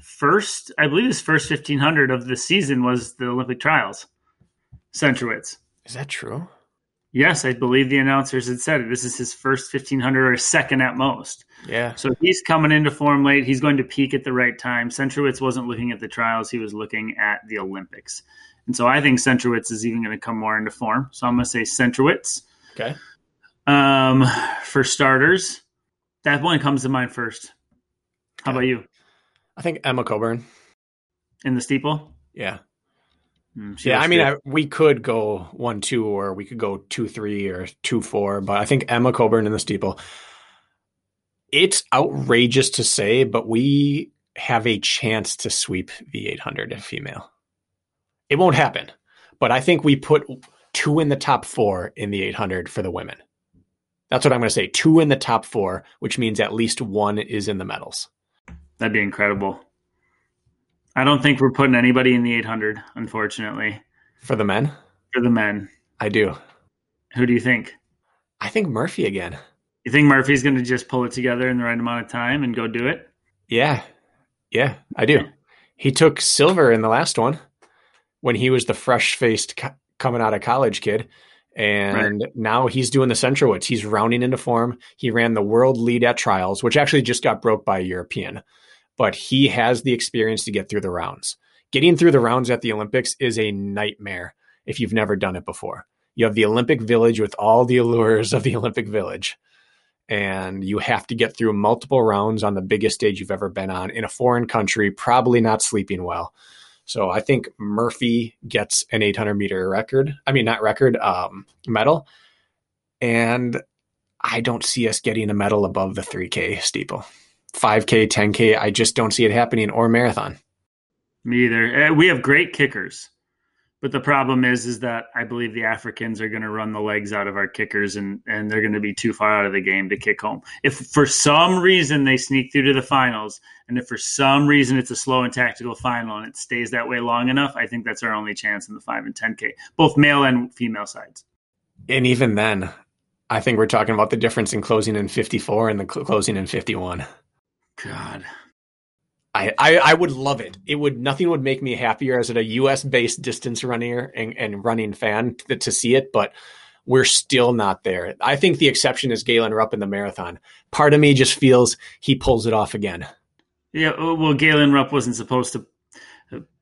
first, I believe his first 1500 of the season was the Olympic trials. Centrowitz. Is that true? Yes, I believe the announcers had said it. This is his first 1500 or second at most. Yeah. So he's coming into form late. He's going to peak at the right time. Centrowitz wasn't looking at the trials, he was looking at the Olympics. And so I think Centrowitz is even going to come more into form. So I'm going to say Centrowitz. Okay. Um, for starters, that one comes to mind first. How okay. about you? I think Emma Coburn in the steeple. Yeah. Mm, yeah, I mean, I, we could go one two, or we could go two three, or two four, but I think Emma Coburn in the steeple. It's outrageous to say, but we have a chance to sweep the 800 female. It won't happen, but I think we put two in the top four in the 800 for the women. That's what I'm going to say. Two in the top four, which means at least one is in the medals. That'd be incredible. I don't think we're putting anybody in the 800, unfortunately. For the men? For the men. I do. Who do you think? I think Murphy again. You think Murphy's going to just pull it together in the right amount of time and go do it? Yeah. Yeah, I do. He took silver in the last one when he was the fresh faced co- coming out of college kid. And right. now he's doing the Centrowitz. He's rounding into form. He ran the world lead at trials, which actually just got broke by a European but he has the experience to get through the rounds. Getting through the rounds at the Olympics is a nightmare if you've never done it before. You have the Olympic Village with all the allures of the Olympic Village, and you have to get through multiple rounds on the biggest stage you've ever been on in a foreign country, probably not sleeping well. So I think Murphy gets an 800 meter record. I mean, not record, um, medal. And I don't see us getting a medal above the 3K steeple. 5K, 10K. I just don't see it happening or marathon. Me either. Uh, we have great kickers, but the problem is, is that I believe the Africans are going to run the legs out of our kickers, and and they're going to be too far out of the game to kick home. If for some reason they sneak through to the finals, and if for some reason it's a slow and tactical final, and it stays that way long enough, I think that's our only chance in the five and 10K, both male and female sides. And even then, I think we're talking about the difference in closing in 54 and the cl- closing in 51. God. I, I, I would love it. It would nothing would make me happier as a U.S. based distance runner and, and running fan to, to, see it, but we're still not there. I think the exception is Galen Rupp in the marathon. Part of me just feels he pulls it off again. Yeah, uh, well, Galen Rupp wasn't supposed to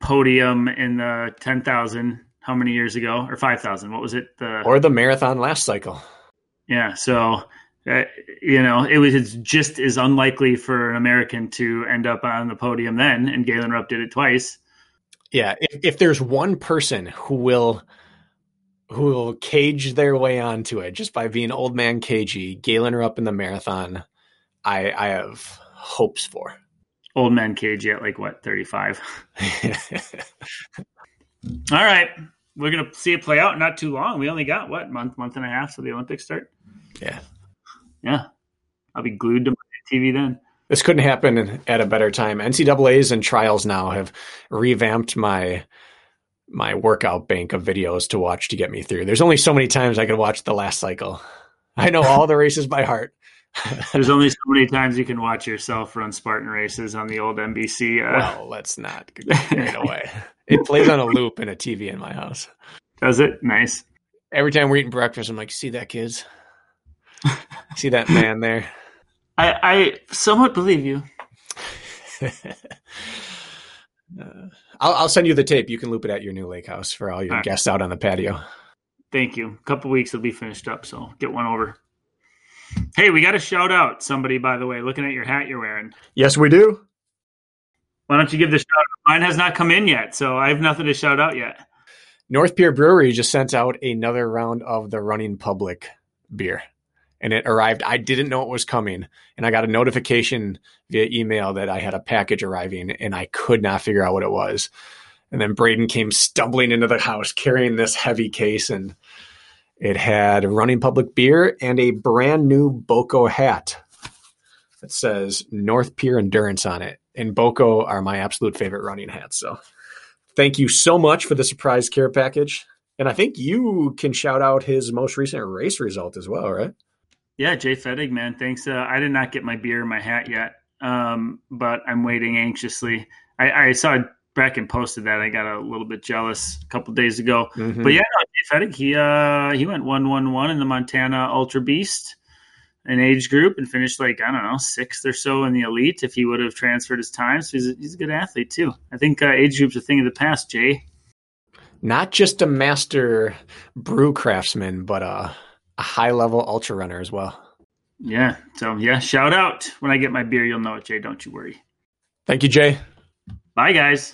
podium in the ten thousand. How many years ago, or five thousand? What was it? The or the marathon last cycle. Yeah, so uh, you know, it was just as unlikely for an American to end up on the podium then, and Galen Rupp did it twice. Yeah, if, if there's one person who will who will cage their way onto it just by being old man cagey, Galen Rupp in the marathon, I I have hopes for. Old man cagey at like what thirty five. All right, we're gonna see it play out. Not too long. We only got what month, month and a half, so the Olympics start. Yeah, yeah, I'll be glued to my TV then. This couldn't happen at a better time. NCAA's and trials now have revamped my my workout bank of videos to watch to get me through. There's only so many times I could watch the last cycle. I know all the races by heart. There's only so many times you can watch yourself run Spartan races on the old NBC. Uh... Well, let's not get away. It plays on a loop in a TV in my house. Does it? Nice. Every time we're eating breakfast, I'm like, see that kids? see that man there? I, I somewhat believe you. Uh, I'll, I'll send you the tape. You can loop it at your new lake house for all your All right. guests out on the patio. Thank you. A couple weeks it'll be finished up, so get one over. Hey, we got a shout out somebody, by the way, looking at your hat you're wearing. Yes, we do. Why don't you give the shout out? Mine has not come in yet, so I have nothing to shout out yet. North Pier Brewery just sent out another round of the Running Public beer. And it arrived. I didn't know it was coming. And I got a notification via email that I had a package arriving and I could not figure out what it was. And then Braden came stumbling into the house carrying this heavy case and it had Running Public beer and a brand new Boco hat that says North Pier Endurance on it. And Boco are my absolute favorite running hats. So thank you so much for the surprise care package. And I think you can shout out his most recent race result as well, right? Yeah, Jay Fettig, man. Thanks. Uh, I did not get my beer my hat yet, um, but I'm waiting anxiously. I, I saw Brakken posted that. I got a little bit jealous a couple days ago. Mhm. But yeah, no, Jay Fettig, he uh, he went one one one in the Montana Ultra Beast, an age group, and finished like I don't know sixth or so in the elite. If he would have transferred his time, so he's a, he's a good athlete too. I think uh, age group's a thing of the past. Jay, not just a master brew craftsman, but a, a high level ultra runner as well. yeah. So yeah, shout out when I get my beer. You'll know it, Jay. Don't you worry. Thank you, Jay. Bye, guys.